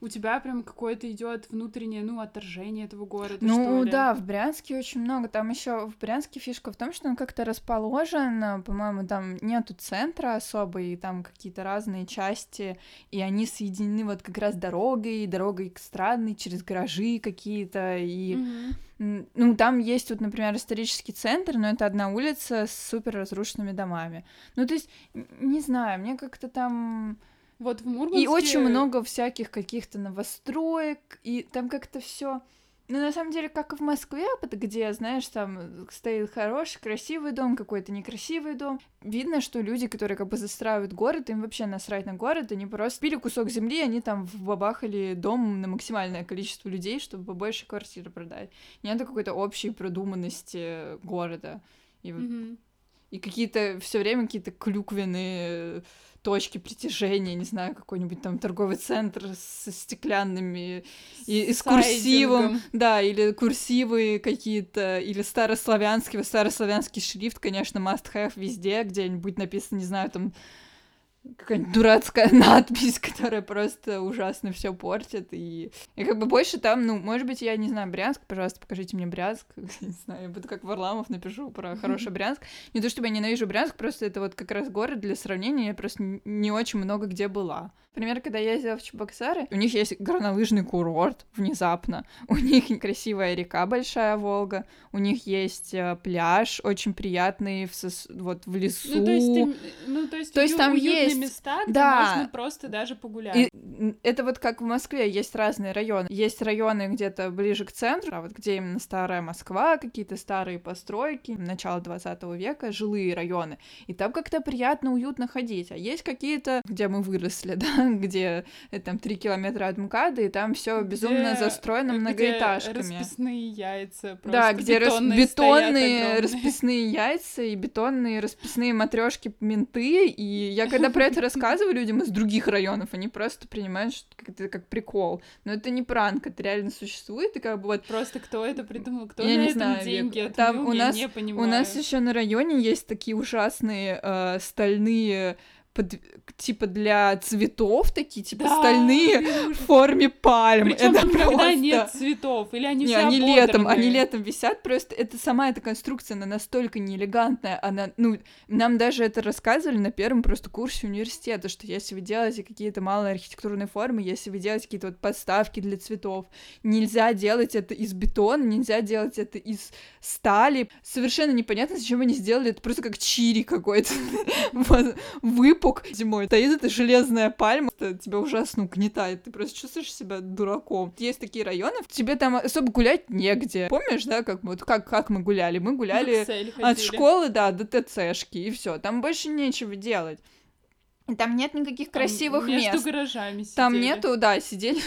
у тебя прям какое-то идет внутреннее, ну, отторжение этого города. Ну да, в Брянске очень много. Там еще в Брянске фишка в том, что он как-то расположен, по-моему, там нету центра особо, и там какие-то разные части, и они соединены вот как раз дорогой, дорогой эстрадной, через гаражи какие-то, и... Mm-hmm. Ну, там есть вот, например, исторический центр, но это одна улица с супер разрушенными домами. Ну, то есть, не знаю, мне как-то там вот в Мурманске... И очень много всяких каких-то новостроек, и там как-то все. Ну, на самом деле, как и в Москве, где, знаешь, там стоит хороший, красивый дом, какой-то некрасивый дом. Видно, что люди, которые как бы застраивают город, им вообще насрать на город, они просто пили кусок земли, они там вбабахали дом на максимальное количество людей, чтобы побольше квартир продать. Нет какой-то общей продуманности города. И, mm-hmm. и какие-то все время какие-то клюквенные точки притяжения, не знаю, какой-нибудь там торговый центр со стеклянными и, и с курсивом, да, или курсивы какие-то, или старославянский, старославянский шрифт, конечно, must have везде, где-нибудь написано, не знаю, там какая-нибудь дурацкая надпись, которая просто ужасно все портит. И, и как бы больше там, ну, может быть, я не знаю, Брянск, пожалуйста, покажите мне Брянск. Не знаю, я буду как Варламов напишу про хороший Брянск. Не то чтобы я ненавижу Брянск, просто это вот как раз город для сравнения, я просто не очень много где была. Например, когда я ездила в Чебоксары, у них есть горнолыжный курорт внезапно, у них красивая река Большая Волга, у них есть э, пляж очень приятный в сос... вот в лесу. Ну, то есть, ты, ну, то есть, то есть там есть места, где да. можно просто даже погулять. И это вот как в Москве есть разные районы. Есть районы где-то ближе к центру, а вот где именно старая Москва, какие-то старые постройки, начало 20 века, жилые районы. И там как-то приятно, уютно ходить. А есть какие-то, где мы выросли, да, где это, там три километра от МКАДа, и там все безумно застроено многоэтажками. Где расписные яйца, Да, где бетонные, рас... бетонные расписные яйца и бетонные расписные матрешки менты. И я когда про это рассказываю людям из других районов, они просто принимают что это как прикол. Но это не пранк, это реально существует, и как бы вот... Просто кто это придумал, кто я на не этом знаю, деньги Там у нас, не у нас еще на районе есть такие ужасные э, стальные под, типа для цветов такие, типа да, стальные в форме пальм. Причем это просто... когда нет цветов, или они не, все они летом, они летом висят, просто это сама эта конструкция, она настолько неэлегантная, она, ну, нам даже это рассказывали на первом просто курсе университета, что если вы делаете какие-то малые архитектурные формы, если вы делаете какие-то вот подставки для цветов, нельзя делать это из бетона, нельзя делать это из стали. Совершенно непонятно, зачем они сделали это просто как чири какой-то. Выпал пук зимой. Стоит эта железная пальма, это тебя ужасно угнетает. Ты просто чувствуешь себя дураком. Есть такие районы, тебе там особо гулять негде. Помнишь, да, как мы, вот как, как мы гуляли? Мы гуляли от школы, да, до ТЦшки, и все. Там больше нечего делать. Там нет никаких там красивых между мест. Между гаражами сидели. Там нету, да, сидели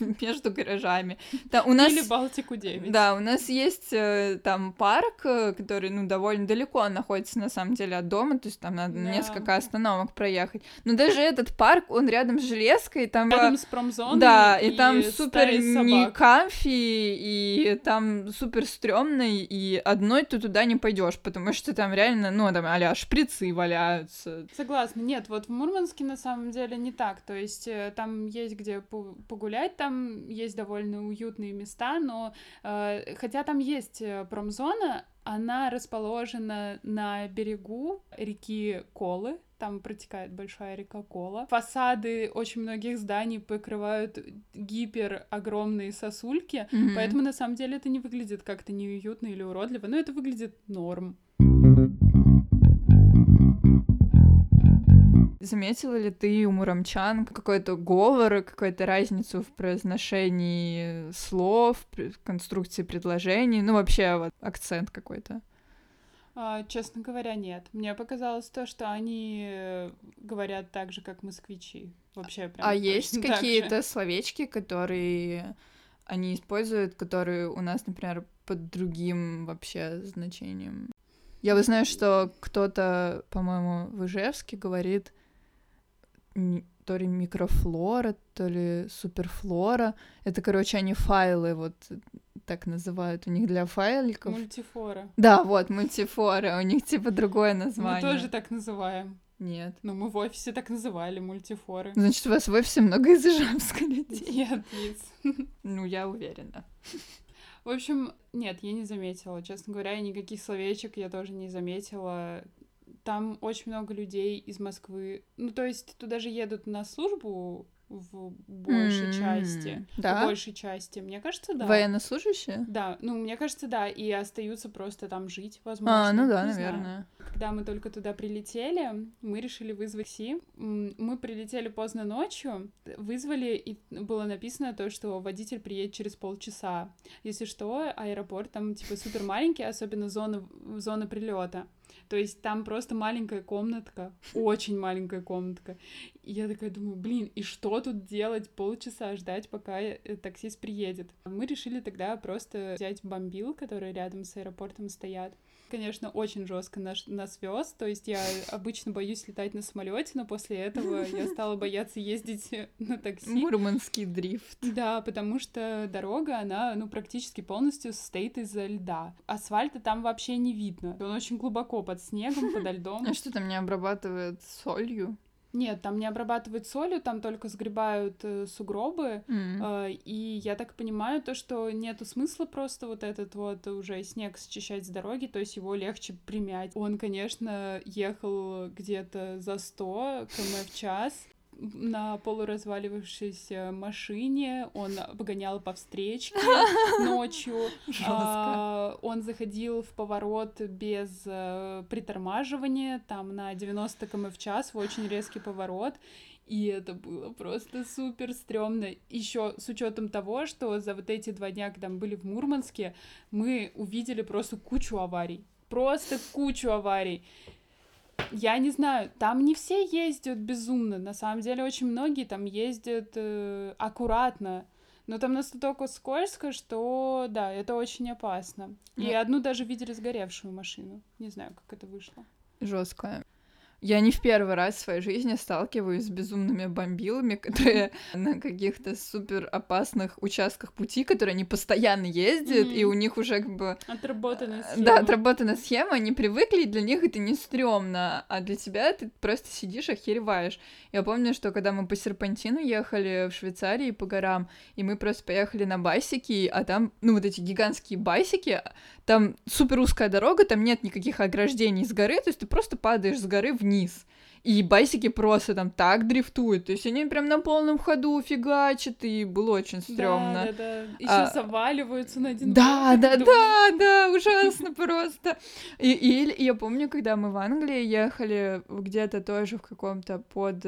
между гаражами. Там у нас... Или Балтику 9. Да, у нас есть э, там парк, э, который, ну, довольно далеко находится, на самом деле, от дома, то есть там надо да. несколько остановок проехать. Но даже этот парк, он рядом с железкой, там... Рядом с промзоной Да, и, и там супер не камфи, и там супер стрёмный, и одной ты туда не пойдешь, потому что там реально, ну, там, а шприцы валяются. Согласна, нет, вот Мурманске на самом деле не так. То есть э, там есть где погулять, там есть довольно уютные места, но э, хотя там есть э, промзона, она расположена на берегу реки Колы, там протекает большая река Кола. Фасады очень многих зданий покрывают гипер огромные сосульки, mm-hmm. поэтому на самом деле это не выглядит как-то неуютно или уродливо, но это выглядит норм. Заметила ли ты у муромчан какой-то говор, какую-то разницу в произношении слов, конструкции предложений, ну вообще вот акцент какой-то? А, честно говоря, нет. Мне показалось то, что они э, говорят так же, как москвичи. Вообще прям. А есть какие-то словечки, которые они используют, которые у нас, например, под другим вообще значением? Я вот знаю, что кто-то, по-моему, в Ижевске говорит то ли микрофлора, то ли суперфлора. Это, короче, они файлы вот так называют. У них для файликов... Мультифора. Да, вот, мультифора. У них типа другое Мы название. тоже так называем. Нет. Ну, мы в офисе так называли мультифоры. Значит, у вас в офисе много из Ижевска людей. Нет, Лиз. Ну, я уверена. В общем, нет, я не заметила. Честно говоря, никаких словечек я тоже не заметила. Там очень много людей из Москвы. Ну, то есть туда же едут на службу в большей М, части. да? В большей части. Мне кажется, да. Военнослужащие? Да, ну, мне кажется, да, и остаются просто там жить, возможно. А, ну да, не знаю. наверное. Когда мы только туда прилетели, мы решили вызвать. М, Мы прилетели поздно ночью, вызвали, и было написано то, что водитель приедет через полчаса. Если что, аэропорт там типа супер маленький, особенно зона, зона прилета. То есть там просто маленькая комнатка, очень маленькая комнатка. И я такая думаю, блин, и что тут делать? Полчаса ждать, пока э, таксист приедет. Мы решили тогда просто взять бомбил, которые рядом с аэропортом стоят. Конечно, очень жестко нас, нас вез. То есть я обычно боюсь летать на самолете, но после этого я стала бояться ездить на такси. Мурманский дрифт. Да, потому что дорога, она, ну, практически полностью состоит из льда. Асфальта там вообще не видно. Он очень глубоко под снегом, подо льдом. А что там не обрабатывает солью? Нет, там не обрабатывают солью, там только сгребают э, сугробы. М. Э, И я так понимаю, то, что нету смысла просто вот этот вот уже снег счищать с дороги, то есть его легче примять. Он, конечно, ехал где-то за 100 км в час на полуразваливавшейся машине, он обгонял по встречке ночью, а, он заходил в поворот без э, притормаживания, там на 90 км в час, в очень резкий поворот, и это было просто супер стрёмно. Еще с учетом того, что за вот эти два дня, когда мы были в Мурманске, мы увидели просто кучу аварий. Просто кучу аварий. Я не знаю, там не все ездят безумно. На самом деле очень многие там ездят э, аккуратно. Но там настолько скользко, что да, это очень опасно. И Ну- одну даже видели сгоревшую машину. Не знаю, как это вышло. Жестко. Я не в первый раз в своей жизни сталкиваюсь с безумными бомбилами, которые на каких-то супер опасных участках пути, которые они постоянно ездят, и Мгм. у них уже как бы Отработанная Э, схема. Да, отработана схема, они привыкли, и для них это не стрёмно, а для тебя ты просто сидишь, охереваешь. Я помню, что когда мы по серпантину ехали в Швейцарии по горам, и мы просто поехали на байсики, а там, ну, вот эти гигантские байсики, там супер узкая дорога, там нет никаких ограждений с горы, то есть ты просто падаешь с горы вниз. И байсики просто там так дрифтуют, то есть они прям на полном ходу фигачат, и было очень стрёмно. Да, да, да. Еще А, заваливаются на один Да, да, думаю, да, да, ужасно просто. И, и я помню, когда мы в Англии ехали где-то тоже в каком-то под,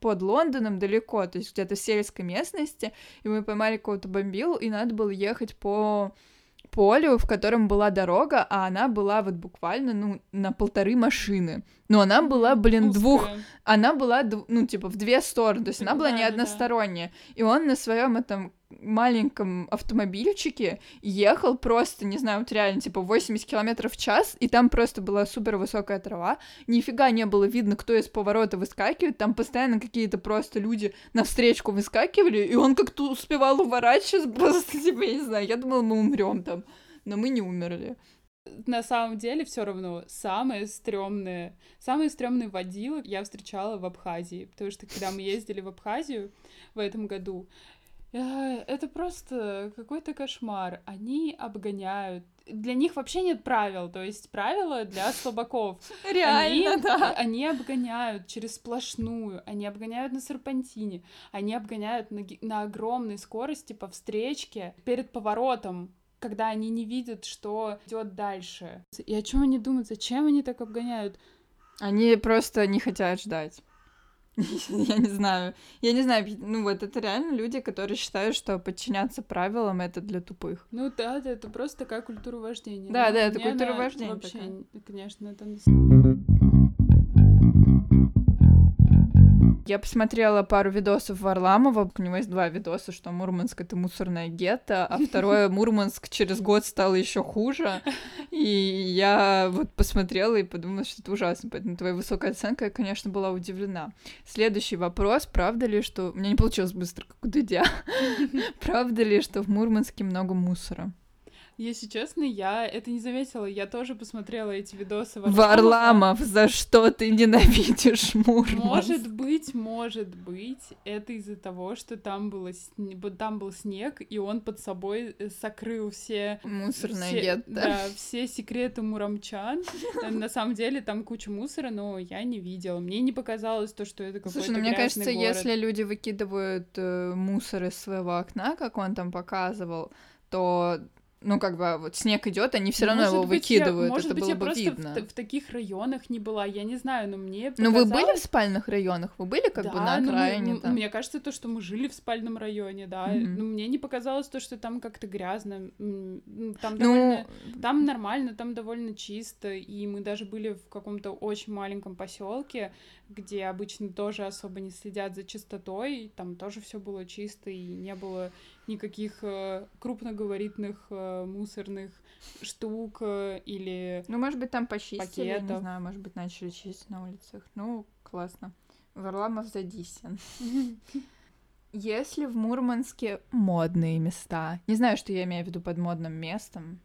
под Лондоном далеко, то есть где-то в сельской местности, и мы поймали какого-то бомбил, и надо было ехать по полю, в котором была дорога, а она была вот буквально, ну, на полторы машины. Но она была, блин, двух, узкая. она была, ну, типа, в две стороны, то есть она была не Да-да-да. односторонняя. И он на своем этом маленьком автомобильчике ехал просто, не знаю, вот реально, типа, 80 километров в час, и там просто была супер высокая трава, нифига не было видно, кто из поворота выскакивает, там постоянно какие-то просто люди на встречку выскакивали, и он как-то успевал уворачиваться, просто, типа, я не знаю, я думала, мы умрем там, но мы не умерли. на самом деле все равно самые стрёмные, самые стрёмные водилы я встречала в Абхазии, потому что когда мы ездили в Абхазию в этом году, это просто какой-то кошмар. Они обгоняют. Для них вообще нет правил, то есть правила для слабаков. Реально, они, да. они обгоняют через сплошную, они обгоняют на серпантине, они обгоняют на, на огромной скорости по встречке перед поворотом, когда они не видят, что идет дальше. И о чем они думают, зачем они так обгоняют? Они просто не хотят ждать. Я не знаю. Я не знаю, ну вот это реально люди, которые считают, что подчиняться правилам это для тупых. Ну да, да, это просто такая культура вождения. Да, Но да, это культура вождения Вообще, конечно, это... Я посмотрела пару видосов Варламова. У него есть два видоса, что Мурманск — это мусорное гетто, а второе — Мурманск через год стал еще хуже. И я вот посмотрела и подумала, что это ужасно. Поэтому твоя высокая оценка, я, конечно, была удивлена. Следующий вопрос. Правда ли, что... У меня не получилось быстро, как у Дудя. Правда ли, что в Мурманске много мусора? Если честно, я это не заметила. Я тоже посмотрела эти видосы Варламова. Варламов, за что ты ненавидишь Мурманск? Может быть, может быть, это из-за того, что там, было, там был снег, и он под собой э, сокрыл все... Мусорное все, гетто. Да, все секреты муромчан. На самом деле там куча мусора, но я не видела. Мне не показалось то, что это какой-то Слушай, ну мне кажется, город. если люди выкидывают э, мусор из своего окна, как он там показывал, то ну, как бы, вот снег идет, они все равно может его быть, выкидывают, я, может это быть, было я бы просто видно. В, в таких районах не была, я не знаю, но мне Ну, показалось... вы были в спальных районах? Вы были как да, бы на окраине мы, там? Мне кажется, то, что мы жили в спальном районе, да. Mm-hmm. Но мне не показалось то, что там как-то грязно. Там ну... довольно... Там нормально, там довольно чисто. И мы даже были в каком-то очень маленьком поселке, где обычно тоже особо не следят за чистотой. Там тоже все было чисто, и не было никаких э, крупногабаритных э, мусорных штук э, или Ну, может быть, там почистили, пакетов. не знаю, может быть, начали чистить на улицах. Ну, классно. Варламов задисен. Есть ли в Мурманске модные места? Не знаю, что я имею в виду под модным местом.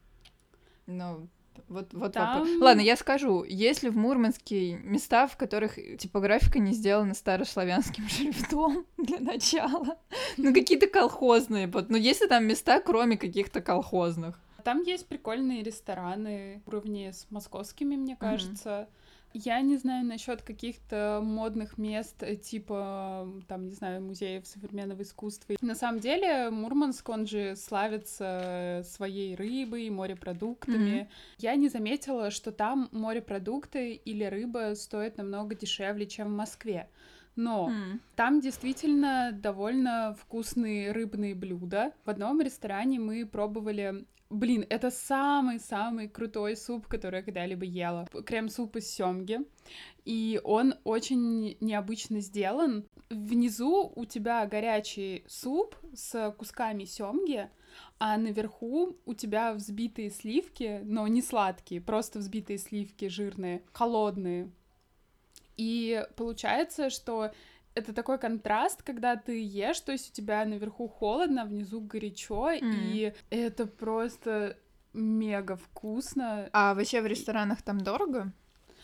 Но вот, вот Там... вопрос. Ладно, я скажу. Есть ли в Мурманске места, в которых типографика не сделана старославянским шрифтом для начала? Ну, какие-то колхозные. Вот. Ну, есть ли там места, кроме каких-то колхозных? Там есть прикольные рестораны уровне с московскими, мне кажется. Mm-hmm. Я не знаю насчет каких-то модных мест, э, типа, там, не знаю, музеев современного искусства. На самом деле, Мурманск, он же славится своей рыбой, морепродуктами. Mm-hmm. Я не заметила, что там морепродукты или рыба стоят намного дешевле, чем в Москве. Но mm. там действительно довольно вкусные рыбные блюда. В одном ресторане мы пробовали Блин, это самый-самый крутой суп, который я когда-либо ела. Крем-суп из семги. И он очень необычно сделан. Внизу у тебя горячий суп с кусками семги, а наверху у тебя взбитые сливки, но не сладкие, просто взбитые сливки жирные, холодные. И получается, что это такой контраст, когда ты ешь, то есть у тебя наверху холодно, а внизу горячо, mm. и это просто мега вкусно. А вообще в ресторанах там дорого?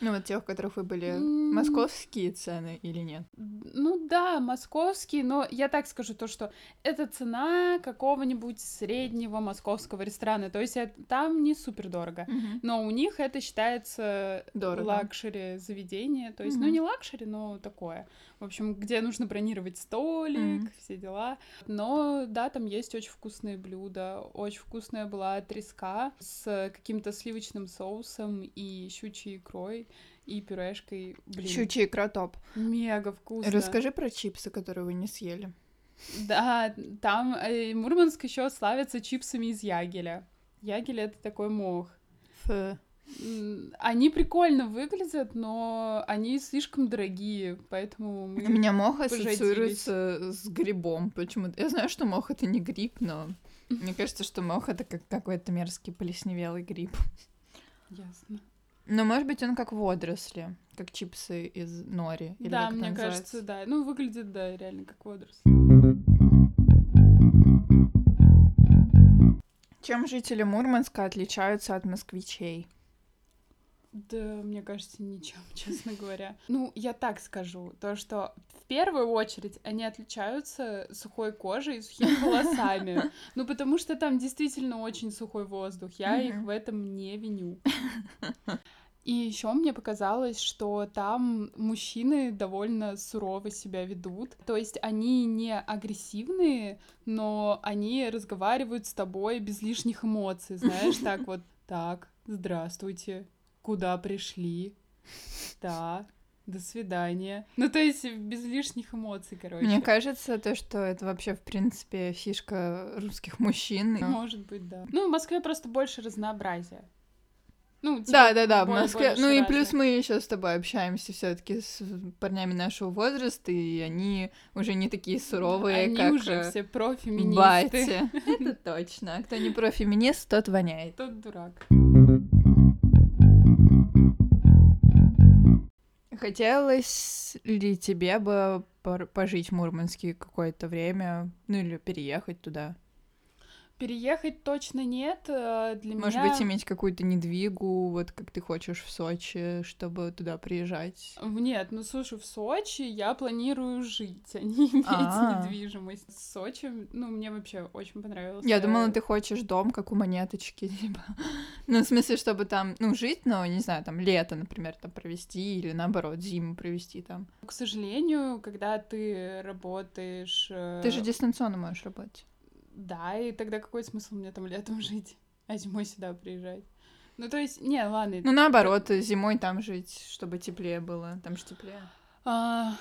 Ну, вот тех, которых вы были, mm. московские цены или нет? Ну да, московские, но я так скажу то, что это цена какого-нибудь среднего московского ресторана, то есть это, там не супер дорого, mm-hmm. но у них это считается Дорого. luxury заведение, то есть, mm-hmm. ну не luxury, но такое. В общем, где нужно бронировать столик, mm-hmm. все дела. Но да, там есть очень вкусные блюда. Очень вкусная была треска с каким-то сливочным соусом и щучьей икрой и пюрешкой. Блин. Щучья икра топ. Мега вкусно. Расскажи про чипсы, которые вы не съели. Да, там э, Мурманск еще славится чипсами из ягеля. Ягель это такой мох. Фу. Они прикольно выглядят, но они слишком дорогие, поэтому мы У меня мох ассоциируется с грибом. Почему? Я знаю, что мох это не гриб, но мне кажется, что мох это как какой-то мерзкий плесневелый гриб. Ясно. Но может быть он как водоросли, как чипсы из нори. Или да, мне называется. кажется, да. Ну, выглядит, да, реально как водоросли. Чем жители Мурманска отличаются от москвичей? Да, мне кажется, ничем, честно говоря. Ну, я так скажу, то, что в первую очередь они отличаются сухой кожей и сухими волосами. Ну, потому что там действительно очень сухой воздух. Я их в этом не виню. И еще мне показалось, что там мужчины довольно сурово себя ведут. То есть они не агрессивные, но они разговаривают с тобой без лишних эмоций, знаешь, так вот, так, здравствуйте, куда пришли, да, до свидания. Ну, то есть без лишних эмоций, короче. Мне кажется, то, что это вообще, в принципе, фишка русских мужчин. Может быть, да. Ну, в Москве просто больше разнообразия. Ну, типа, Да, да, да, в Москве. Ну и плюс мы еще с тобой общаемся все-таки с парнями нашего возраста, и они уже не такие суровые, Они как уже э, все профеминисты. батя. Это точно. Кто не профеминист, тот воняет. Тот дурак. Хотелось ли тебе бы пожить в Мурманске какое-то время, ну или переехать туда? Переехать точно нет. э, Для Может меня... быть, иметь какую-то недвигу, вот как ты хочешь в Сочи, чтобы туда приезжать? Нет, ну слушай, в Сочи я планирую жить, а не иметь А. недвижимость. Сочи, ну, мне вообще очень понравилось. Я думала, ты хочешь дом, как у монеточки, типа. Ну, в смысле, чтобы там, ну, жить, но, не знаю, там, лето, например, там провести, или наоборот, зиму провести там. К сожалению, когда ты работаешь... э, Ты же дистанционно можешь работать. Да, и тогда какой смысл мне там летом жить, а зимой сюда приезжать? Ну, то есть, не, ладно. Ну, наоборот, зимой там жить, чтобы теплее было, там же теплее. А,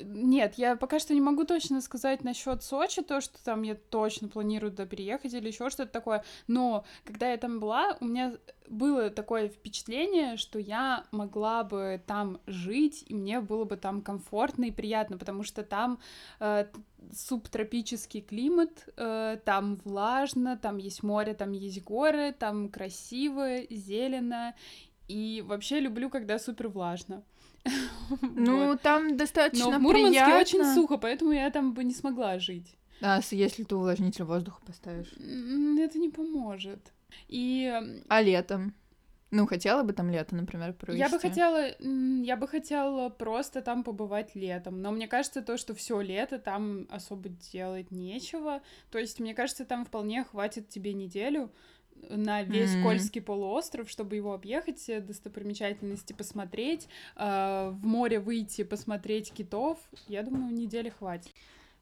Нет, я пока что не могу точно сказать насчет Сочи, то, что там я точно планирую туда переехать или еще что-то такое. Но когда я там была, у меня было такое впечатление, что я могла бы там жить, и мне было бы там комфортно и приятно, потому что там э, субтропический климат, э, там влажно, там есть море, там есть горы, там красиво, зелено. И вообще люблю, когда супер влажно. Ну, Вот. там достаточно Но в Мурманске приятно. очень сухо, поэтому я там бы не смогла жить. С- если ты увлажнитель воздуха поставишь. Это не поможет. И м, А летом? Ну, хотела бы там лето, например, провести? я бы хотела, я бы хотела просто там побывать летом, но мне кажется то, что все лето там особо делать нечего. То есть мне кажется, там вполне хватит тебе неделю на весь М. Кольский полуостров, чтобы его объехать, э, достопримечательности посмотреть, э, в море выйти, посмотреть китов. Я думаю, недели хватит.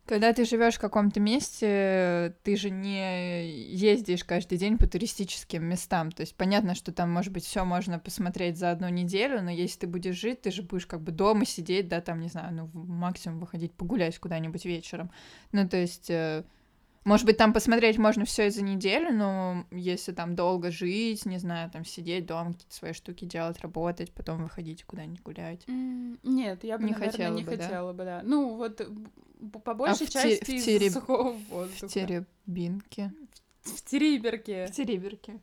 Когда ты живешь в каком-то месте, ты же не ездишь каждый день по туристическим местам. То есть понятно, что там, может быть, все можно посмотреть за одну неделю, но если ты будешь жить, ты же будешь как бы дома сидеть, да, там, не знаю, ну, максимум выходить погулять куда-нибудь вечером. Ну, то есть, э, может быть, там посмотреть можно все и за неделю, но если там долго жить, не знаю, там сидеть дома, какие-то свои штуки делать, работать, потом выходить куда-нибудь гулять. М, Нет, я бы, Не наверное, хотела не бы, да? хотела бы, да. Ну, вот э, по большей в те- части в из-за тереб- сухого В воздуха. Теребинке. В Териберке. В Тереберке.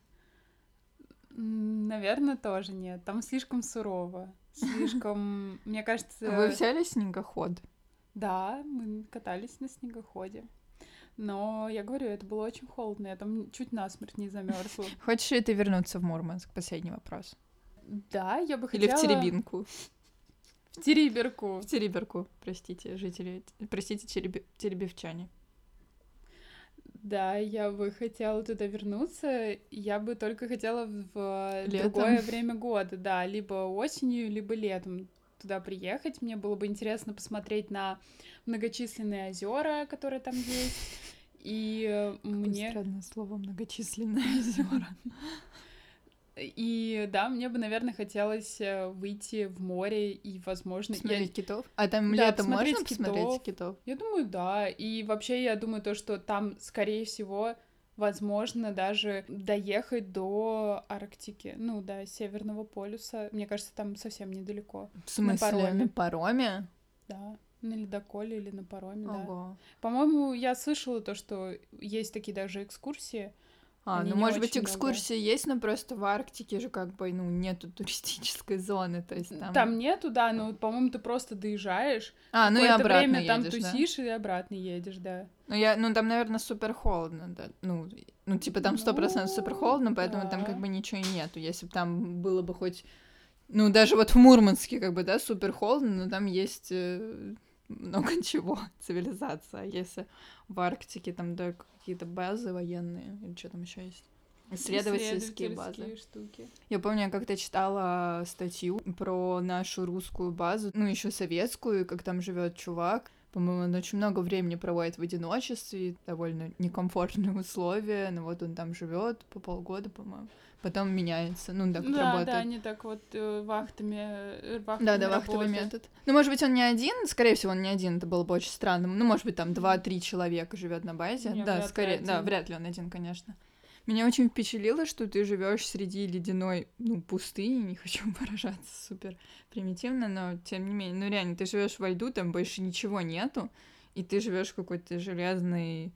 Наверное, тоже нет. Там слишком сурово. Слишком, мне кажется... Вы взяли снегоход? Да, мы катались на снегоходе. Но я говорю, это было очень холодно, я там чуть насмерть не замерзла. Хочешь ли ты вернуться в Мурманск? Последний вопрос. Да, я бы Или хотела... в Теребинку? В Териберку. В Тереберку, простите, жители, простите, теребе- теребевчане. Да, я бы хотела туда вернуться. Я бы только хотела в Летом. другое время года, да, либо осенью, либо летом туда приехать. Мне было бы интересно посмотреть на многочисленные озера, которые там есть. И э, мне... Странное слово многочисленные озера. И да, мне бы, наверное, хотелось э, выйти в море и, возможно, я, Посмотреть китов. А там Да, летом можно посмотреть посмотреть китов. китов? я думаю, да. И вообще я думаю то, что там, скорее всего, возможно даже доехать до Арктики, ну, до Северного полюса. Мне кажется, там совсем недалеко. В смысле, пароме. на пароме? Да, на ледоколе или на пароме, да. Ого. По-моему, я слышала то, что есть такие даже экскурсии. А, Они ну может быть очень много. экскурсии есть, но просто в Арктике же как бы, ну, нету туристической зоны, то есть там... Там, нету, да, но, по-моему, ты просто доезжаешь, А, ну и обратно время там едешь, да? тусишь и обратно едешь, да. Ну, я, ну там, наверное, супер холодно, да. Ну, ну типа там сто процентов супер холодно, поэтому там да. как бы ничего и нету. Если бы там было бы хоть. Ну, даже вот в Мурманске, как бы, да, супер холодно, но там есть э, много чего, цивилизация. А Если в Арктике там да, какие-то базы военные, или что там еще есть? Исследовательские базы. Штуки. Я помню, я как-то читала статью про нашу русскую базу, ну, еще советскую, как там живет чувак. По-моему, он очень много времени проводит в одиночестве, довольно некомфортные условия, но вот он там живет по полгода, по-моему. Потом меняется, ну, так вот Да, работает. да, они так вот э, вахтами, э, вахтами Да, да, вахтовый работают. метод. Ну, может быть, он не один, скорее всего, он не один, это было бы очень странно. Ну, может быть, там два-три человека живет на базе. Не, да, скорее, да, вряд ли он один, конечно. Меня очень впечатлило, что ты живешь среди ледяной, ну, пустыни, не хочу выражаться супер примитивно, но тем не менее, ну реально, ты живешь во льду, там больше ничего нету, и ты живешь в какой-то железной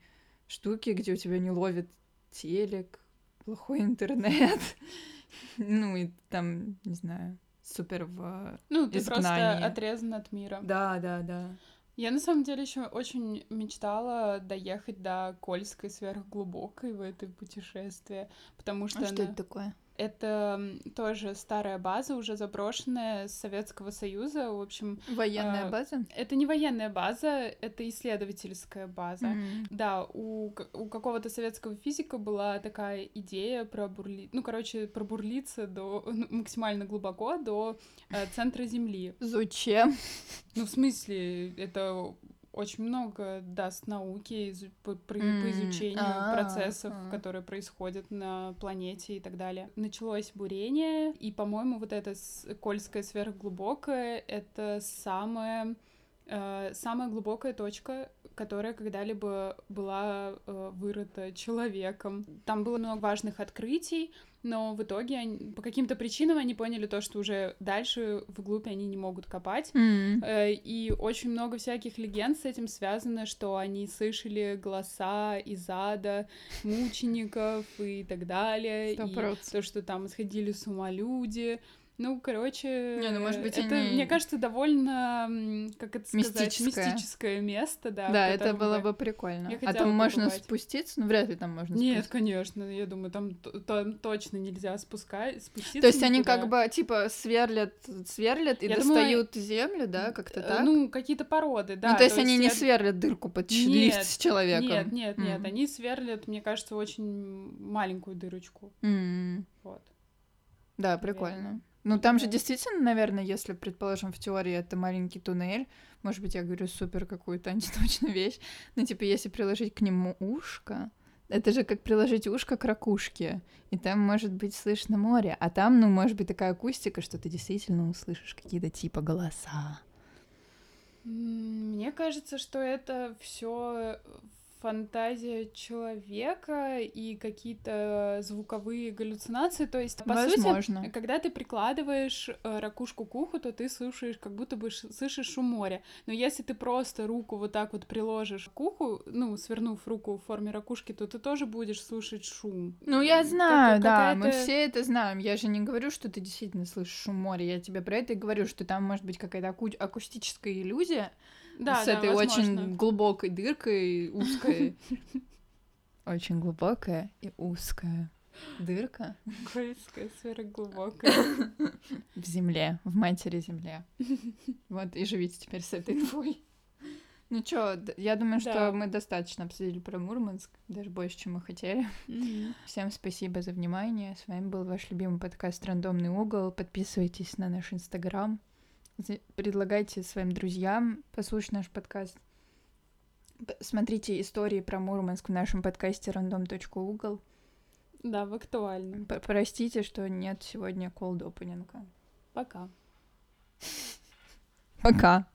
штуке, где у тебя не ловит телек, плохой интернет, ну и там, не знаю, супер в Ну, ты просто отрезан от мира. Да, да, да. Я на самом деле еще очень мечтала доехать до Кольской сверхглубокой в это путешествие, потому что А что она- это такое? Это тоже старая база, уже заброшенная с Советского Союза. В общем, Военная А, база? это не военная база, это исследовательская база. М. Да, у, у какого-то советского физика была такая идея про бурли... ну, короче, пробурлиться до ну, максимально глубоко до э, центра Земли. Зачем? Ну, в смысле, это очень много даст науки изу- по, по М, изучению а, процессов, а. которые происходят на планете и так далее. Началось бурение, и, по-моему, вот эта с- Кольская сверхглубокая — это самая, э, самая глубокая точка, которая когда-либо была э, вырыта человеком. Там было много важных открытий, но в итоге они- по каким-то причинам они поняли то, что уже дальше вглубь они не могут копать. М. Э, И очень много всяких легенд с этим связано, что они слышали голоса из ада, мучеников и так далее. Сто И процентов. то, что там сходили с ума люди. Ну, короче, Не, ну, может быть, это, они- мне кажется, довольно, как это сказать, Мистическое. мистическое место, да. Да, это было бы- прикольно. А там можно побывать. спуститься? Ну, вряд ли там можно Нет, спуститься. конечно, я думаю, там, там точно нельзя спускать, спуститься То есть они никуда. как бы, типа, сверлят, сверлят и Я думаю, достают землю, да, как-то Э, так? Ну, какие-то породы, да. ну, то есть они не сверлят дырку под Нет, лифт с человеком? Нет, нет, нет, М. они сверлят, мне кажется, очень маленькую дырочку. М. Вот. Да, Наверное. Ну, там же действительно, наверное, если, предположим, в теории это маленький туннель, может быть, я говорю супер какую-то антиточную вещь, но, типа, если приложить к нему ушко, это же как приложить ушко к ракушке, и там может быть слышно море, а там, ну, может быть такая акустика, что ты действительно услышишь какие-то типа голоса. Мне кажется, что это все фантазия человека и какие-то звуковые галлюцинации. То есть, по сути, Возможно. когда ты прикладываешь э, ракушку к уху, то ты слушаешь, как будто бы слышишь шум моря. Но если ты просто руку вот так вот приложишь к уху, ну, свернув руку в форме ракушки, то ты тоже будешь слушать шум. Ну, я знаю, да, мы все это знаем. Я же не говорю, что ты действительно слышишь шум моря. Я тебе про это и говорю, что там может быть какая-то аку- акустическая иллюзия Да, с да, этой возможно. очень глубокой дыркой, узкой. Очень глубокая и узкая дырка Кольская сфера глубокая. в земле, в матери земле. Вот, и живите теперь с этой инфой. Ну чё, я думаю, что Да. мы достаточно обсудили про Мурманск, даже больше, чем мы хотели. Мгм. Всем спасибо за внимание. С вами был ваш любимый подкаст «Рандомный угол». Подписывайтесь на наш инстаграм. Предлагайте своим друзьям послушать наш подкаст. Смотрите истории про Мурманск в нашем подкасте random.угол. Да, в актуальном. П- Простите, что нет сегодня cold opening. Пока. Пока.